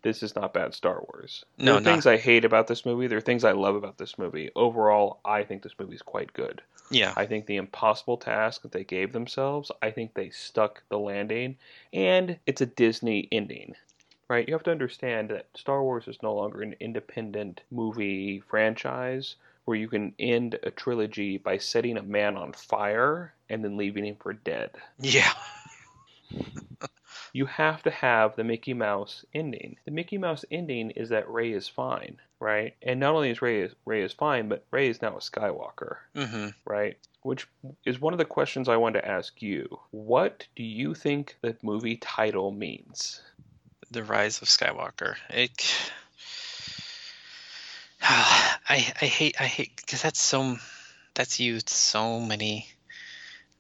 this is not bad Star Wars. No, there are not- things I hate about this movie. There are things I love about this movie. Overall, I think this movie is quite good. Yeah, I think the impossible task that they gave themselves, I think they stuck the landing, and it's a Disney ending. Right? You have to understand that Star Wars is no longer an independent movie franchise where you can end a trilogy by setting a man on fire and then leaving him for dead. yeah, you have to have the Mickey Mouse ending. The Mickey Mouse ending is that Rey is fine, right? And not only is Rey Rey is fine, but Rey is now a Skywalker, hmm right? Which is one of the questions I wanted to ask you. What do you think the movie title means? the rise of Skywalker. It, I I hate I hate because that's so that's used so many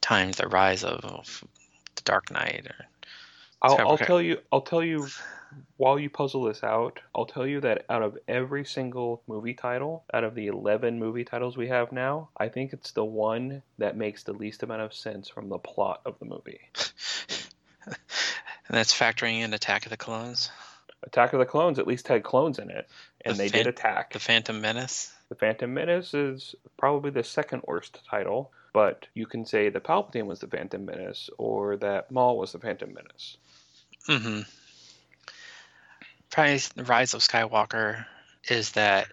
times. The rise of, of the Dark Knight or I'll, I'll tell you. I'll tell you. While you puzzle this out, I'll tell you that out of every single movie title, out of the 11 movie titles we have now, I think it's the one that makes the least amount of sense from the plot of the movie. and that's factoring in Attack of the Clones, Attack of the Clones at least had clones in it, and The they Fan- did attack. the Phantom Menace. The Phantom Menace is probably the second worst title, but you can say that Palpatine was the Phantom Menace or that Maul was the Phantom Menace. Mm-hmm. Probably the rise of Skywalker is that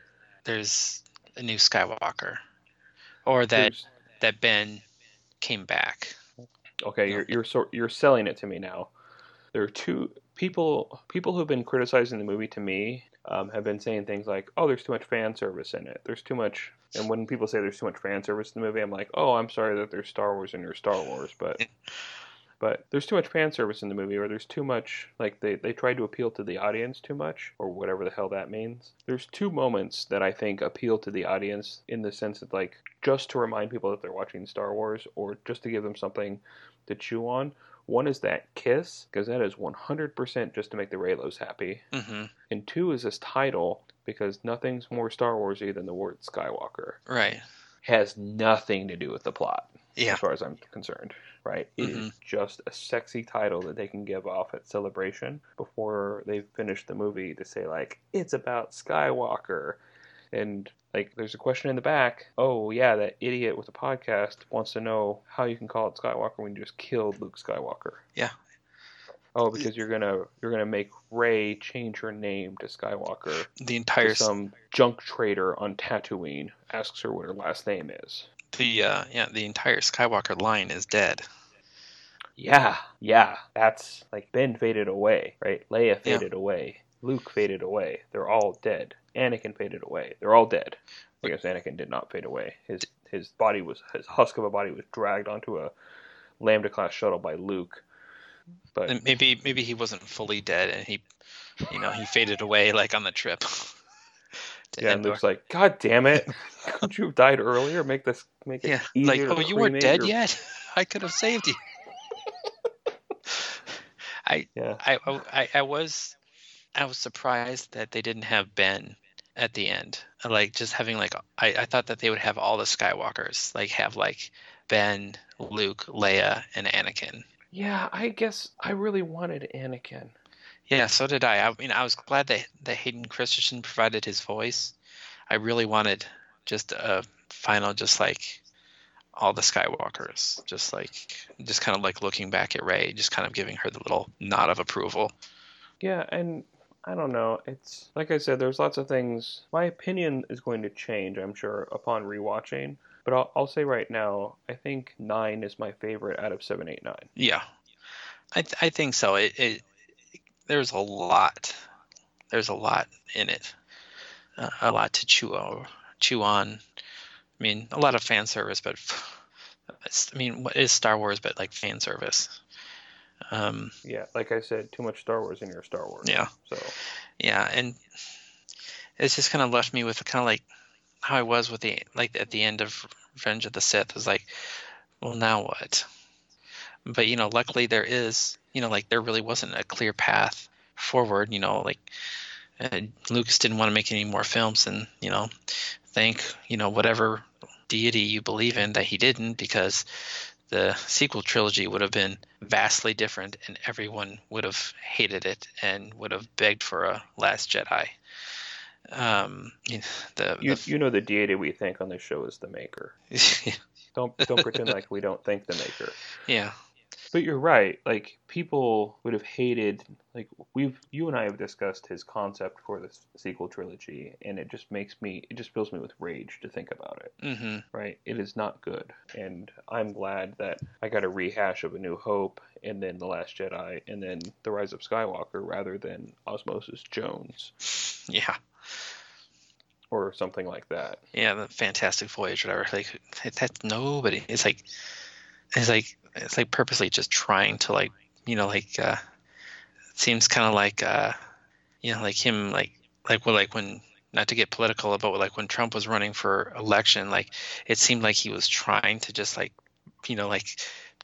there's a new Skywalker, or that There's- that Ben came back. okay, you're you're sort you're selling it to me now. There are two people people who've been criticizing the movie to me um, have been saying things like, "Oh, there's too much fan service in it. There's too much." And when people say there's too much fan service in the movie, I'm like, "Oh, I'm sorry that there's Star Wars in your Star Wars, but but there's too much fan service in the movie, or there's too much like they they tried to appeal to the audience too much, or whatever the hell that means." There's two moments that I think appeal to the audience in the sense that like just to remind people that they're watching Star Wars, or just to give them something to chew on. One is that kiss, because that is 100% just to make the Reylos happy. Mm-hmm. And two is this title, because nothing's more Star Warsy than the word Skywalker. Right. Has nothing to do with the plot, Yeah. as far as I'm concerned. Right? It is just a sexy title that they can give off at Celebration before they've finished the movie to say, like, it's about Skywalker. And like there's a question in the back. Oh yeah, that idiot with the podcast wants to know how you can call it Skywalker when you just killed Luke Skywalker. Yeah. Oh, because you're gonna you're gonna make Rey change her name to Skywalker. The entire some junk trader on Tatooine asks her what her last name is. The uh, yeah the entire Skywalker line is dead. Yeah, yeah, that's like Ben faded away, right? Leia Yeah. faded away. Luke faded away. They're all dead. Anakin faded away. They're all dead. I guess Anakin did not fade away. His his body was his husk of a body was dragged onto a Lambda class shuttle by Luke. But And maybe maybe he wasn't fully dead and he you know he faded away like on the trip. to yeah, and Endor. Luke's like, God damn it! Couldn't you have died earlier? Make this make it yeah, easier like oh you weren't dead your-" yet. I could have saved you. I Yeah, I, I I was I was surprised that they didn't have Ben at the end. Uh, like just having like I, I thought that they would have all the Skywalkers, like have like Ben, Luke, Leia, and Anakin. yeah. I guess I really wanted Anakin. Yeah, so did I. I mean, I was glad that that Hayden Christensen provided his voice. I really wanted just a final, just like all the Skywalkers, just like just kind of like looking back at Rey, just kind of giving her the little nod of approval. Yeah, and I don't know. It's like I said, there's lots of things. My opinion is going to change, I'm sure, upon rewatching. But I'll, I'll say right now, I think nine is my favorite out of seven, eight, nine. Yeah, I th- I think so. It, it there's a lot, there's a lot in it, uh, a lot to chew o- chew on. I mean, a lot of fan service, but it's, I mean, what is Star Wars but like fan service? Um, Yeah, like I said, too much Star Wars in your Star Wars. Yeah. So yeah, and it's just kind of left me with kind of like how I was with the like at the end of Revenge of the Sith was like, well, now what? But you know, luckily there is, you know, like there really wasn't a clear path forward. You know, like uh, Lucas didn't want to make any more films, and you know, thank you know whatever deity you believe in that he didn't, because the sequel trilogy would have been vastly different, and everyone would have hated it and would have begged for a Last Jedi. Um, you know, the, you the you know the deity we think on this show is the maker. Don't don't pretend like we don't think the maker. yeah, But you're right. Like people would have hated. Like we've you and I have discussed his concept for the sequel trilogy, and it just makes me. It just fills me with rage to think about it. hmm Right? It is not good, and I'm glad that I got a rehash of A New Hope, and then The Last Jedi, and then The Rise of Skywalker, rather than Osmosis Jones yeah, or something like that. yeah. The Fantastic Voyage, whatever. Like that's nobody. It's like it's like it's like purposely just trying to like you know like uh, it seems kind of like uh, you know like him like like well like when not to get political but like when Trump was running for election like it seemed like he was trying to just like you know like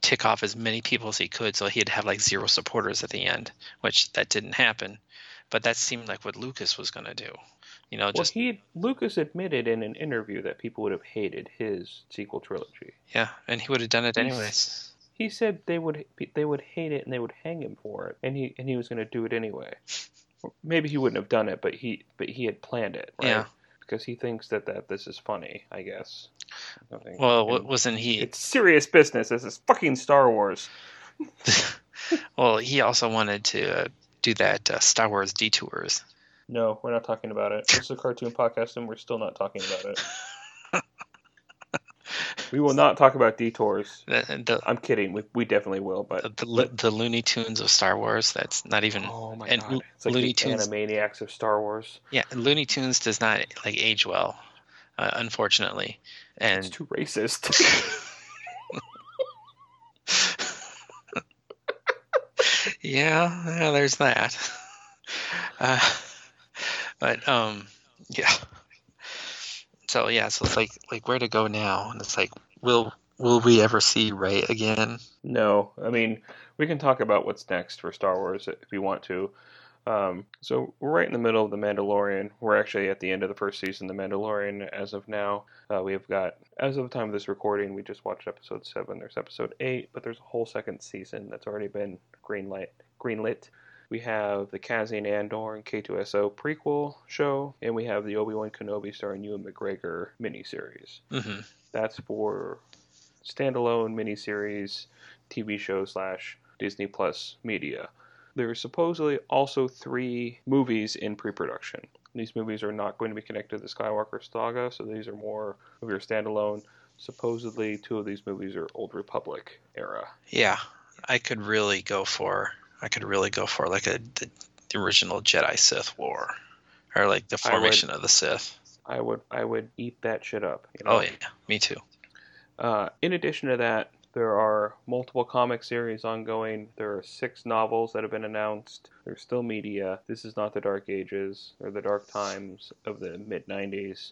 tick off as many people as he could so he'd have like zero supporters at the end which that didn't happen. But that seemed like what Lucas was going to do you know Well, just he Lucas admitted in an interview that people would have hated his sequel trilogy. yeah and he would have done it He's- anyways He said they would they would hate it and they would hang him for it, and he and he was going to do it anyway. Maybe he wouldn't have done it, but he but he had planned it, right? Yeah. Because he thinks that, that this is funny, I guess. I well and wasn't he it's serious business. This is fucking Star Wars. well he also wanted to uh, do that uh, Star Wars detours No, we're not talking about it. This is a cartoon podcast, and we're still not talking about it. we will not talk about detours. the, the, I'm kidding. We, we definitely will, but the, the, the Looney Tunes of Star Wars. That's not even. oh my and god, Lo- it's like Looney the Tunes. Animaniacs of Star Wars. Yeah, Looney Tunes does not like age well, uh, unfortunately. It's And too racist. yeah, yeah, there's that. Uh, but um, yeah. So yeah, so it's like like where to go now, and it's like will will we ever see Rey again? No, I mean we can talk about what's next for Star Wars if you want to. Um, so we're right in the middle of the Mandalorian. We're actually at the end of the first season, the Mandalorian. As of now, uh, we have got as of the time of this recording, we just watched episode seven. There's episode eight, but there's a whole second season that's already been greenlit. Greenlit. We have the Cassian Andor and K2SO prequel show, and we have the Obi Wan Kenobi starring Ewan McGregor miniseries. hmm That's for standalone miniseries, TV show slash Disney Plus media. There are supposedly also three movies in pre-production. These movies are not going to be connected to the Skywalker saga, so these are more of your standalone. Supposedly, two of these movies are Old Republic era. Yeah, I could really go for. I could really go for like a the, the original Jedi Sith War, or like the I would- formation of the Sith. I would I would eat that shit up. You know? Oh yeah, me too. Uh, in addition to that, there are multiple comic series ongoing. There are six novels that have been announced. There's still media. This is not the Dark Ages or the Dark Times of the mid 90s.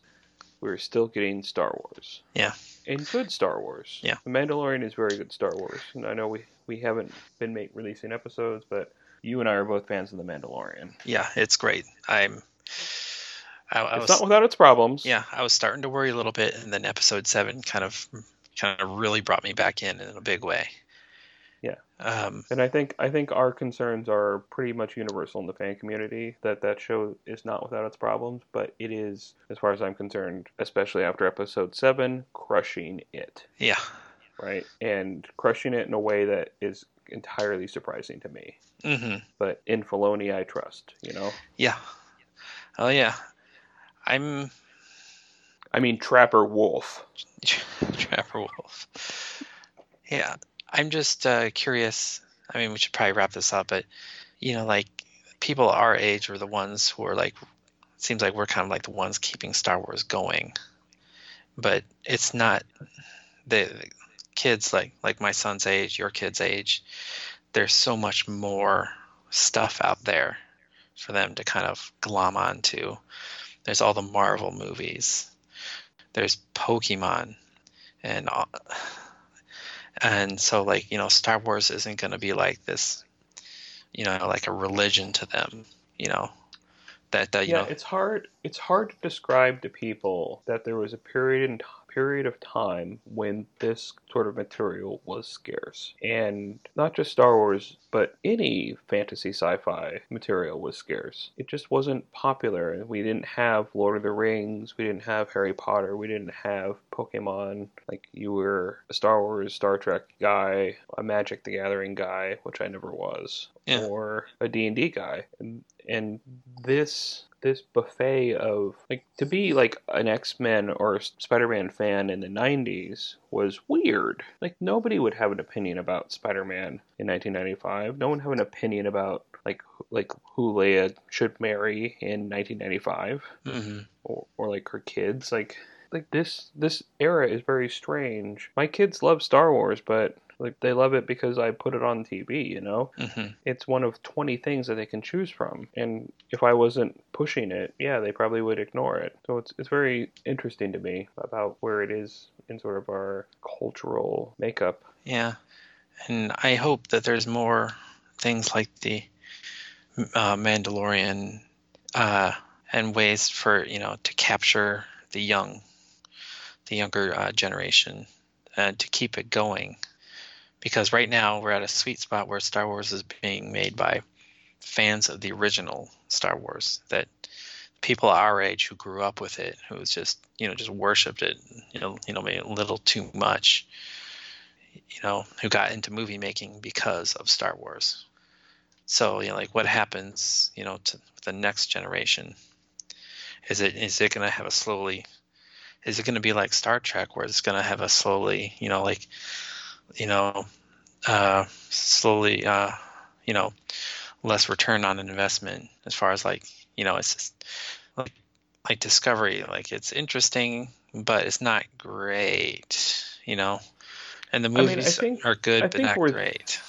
We're still getting Star Wars. Yeah. And good Star Wars. Yeah. The Mandalorian is very good Star Wars. And I know we, we haven't been make, releasing episodes, but you and I are both fans of The Mandalorian. Yeah, it's great. I'm. I, I It's was, not without its problems. yeah, I was starting to worry a little bit, and then episode seven kind of, kind of really brought me back in in a big way. Yeah. Um, And I think I think our concerns are pretty much universal in the fan community that that show is not without its problems, but it is, as far as I'm concerned, especially after episode seven, crushing it, yeah. right? And crushing it in a way that is entirely surprising to me. hmm But in Filoni, I trust. You know, Yeah. Oh yeah. I'm I mean Trapper Wolf. Trapper Wolf. Yeah, I'm just uh, curious. I mean, we should probably wrap this up, but you know, like people our age are the ones who are like. Seems like we're kind of like the ones keeping Star Wars going, but it's not the, kids like like my son's age, your kid's age. There's so much more stuff out there for them to kind of glom onto. There's all the Marvel movies. There's Pokemon, and and so like you know, Star Wars isn't going to be like this, you know, like a religion to them. You know, that that you yeah, know, it's hard. It's hard to describe to people that there was a period in period of time when this sort of material was scarce, and not just Star Wars, but any fantasy sci-fi material was scarce. It just wasn't popular. We didn't have Lord of the Rings. We didn't have Harry Potter. We didn't have Pokemon. Like you were a Star Wars, Star Trek guy, a Magic the Gathering guy, which I never was, Yeah. or a D&D guy. And and this this buffet of like to be like an X-Men or Spider-Man fan in the 90s was weird. Like nobody would have an opinion about Spider-Man in 1995. No one have an opinion about like like who Leia should marry in 1995 mhm. or, or like her kids like like this this era is very strange. My kids love Star Wars, but like they love it because I put it on TV, you know? Mhm. It's one of 20 things that they can choose from. And if I wasn't pushing it, yeah, they probably would ignore it. So it's it's very interesting to me about where it is in sort of our cultural makeup. Yeah, and I hope that there's more things like the uh, Mandalorian uh, and ways for you know to capture the young, the younger uh, generation, and to keep it going. Because right now we're at a sweet spot where Star Wars is being made by fans of the original Star Wars that people our age who grew up with it, who was just you know just worshipped it, you know you know maybe a little too much you know, who got into movie making because of Star Wars. So, you know, like what happens, you know, to the next generation? Is it is it going to have a slowly is it going to be like Star Trek where it's going to have a slowly, you know, like you know, uh slowly uh you know, less return on an investment as far as like, you know, it's just like like Discovery, like it's interesting, but it's not great, you know. And the mean, I movies think- are good, I but not great.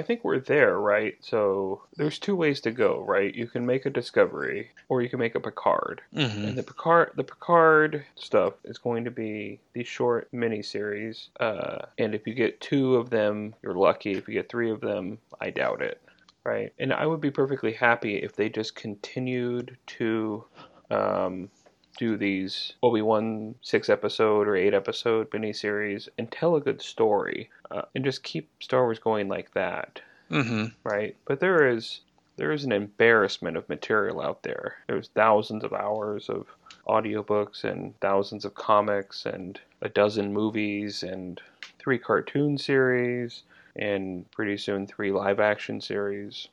I think we're there, right? So there's two ways to go, right? You can make a Discovery or you can make a Picard. hmm And the Picard, the Picard stuff is going to be the short miniseries. Uh, and if you get two of them, you're lucky. If you get three of them, I doubt it. Right? And I would be perfectly happy if they just continued to um, do these Obi Wan six episode or eight episode miniseries and tell a good story, uh, and just keep Star Wars going like that hmm right? But there is there is an embarrassment of material out there. There's thousands of hours of audiobooks and thousands of comics and a dozen movies and three cartoon series and pretty soon three live action series.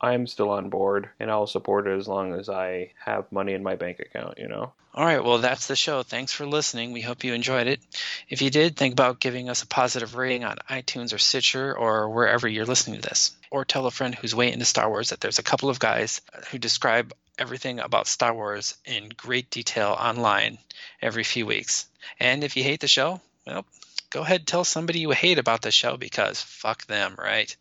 I'm still on board and I'll support it as long as I have money in my bank account, you know. All right, well, that's the show. Thanks for listening. We hope you enjoyed it. If you did, think about giving us a positive rating on iTunes or Stitcher or wherever you're listening to this. Or tell a friend who's way into Star Wars that there's a couple of guys who describe everything about Star Wars in great detail online every few weeks. And if you hate the show, well, go ahead and tell somebody you hate about the show because fuck them, right?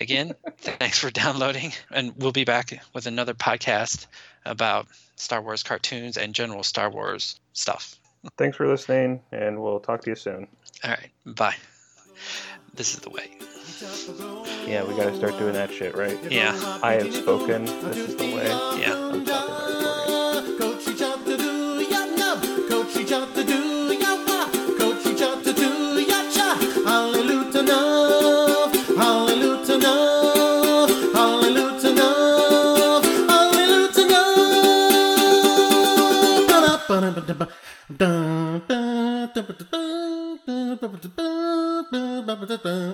Again, thanks for downloading, and we'll be back with another podcast about Star Wars cartoons and general Star Wars stuff. Thanks for listening, and we'll talk to you soon. All right, bye. This is the way. Yeah, we gotta start doing that shit, right? Yeah, I have spoken. This is the way. yeah. Hallelujah.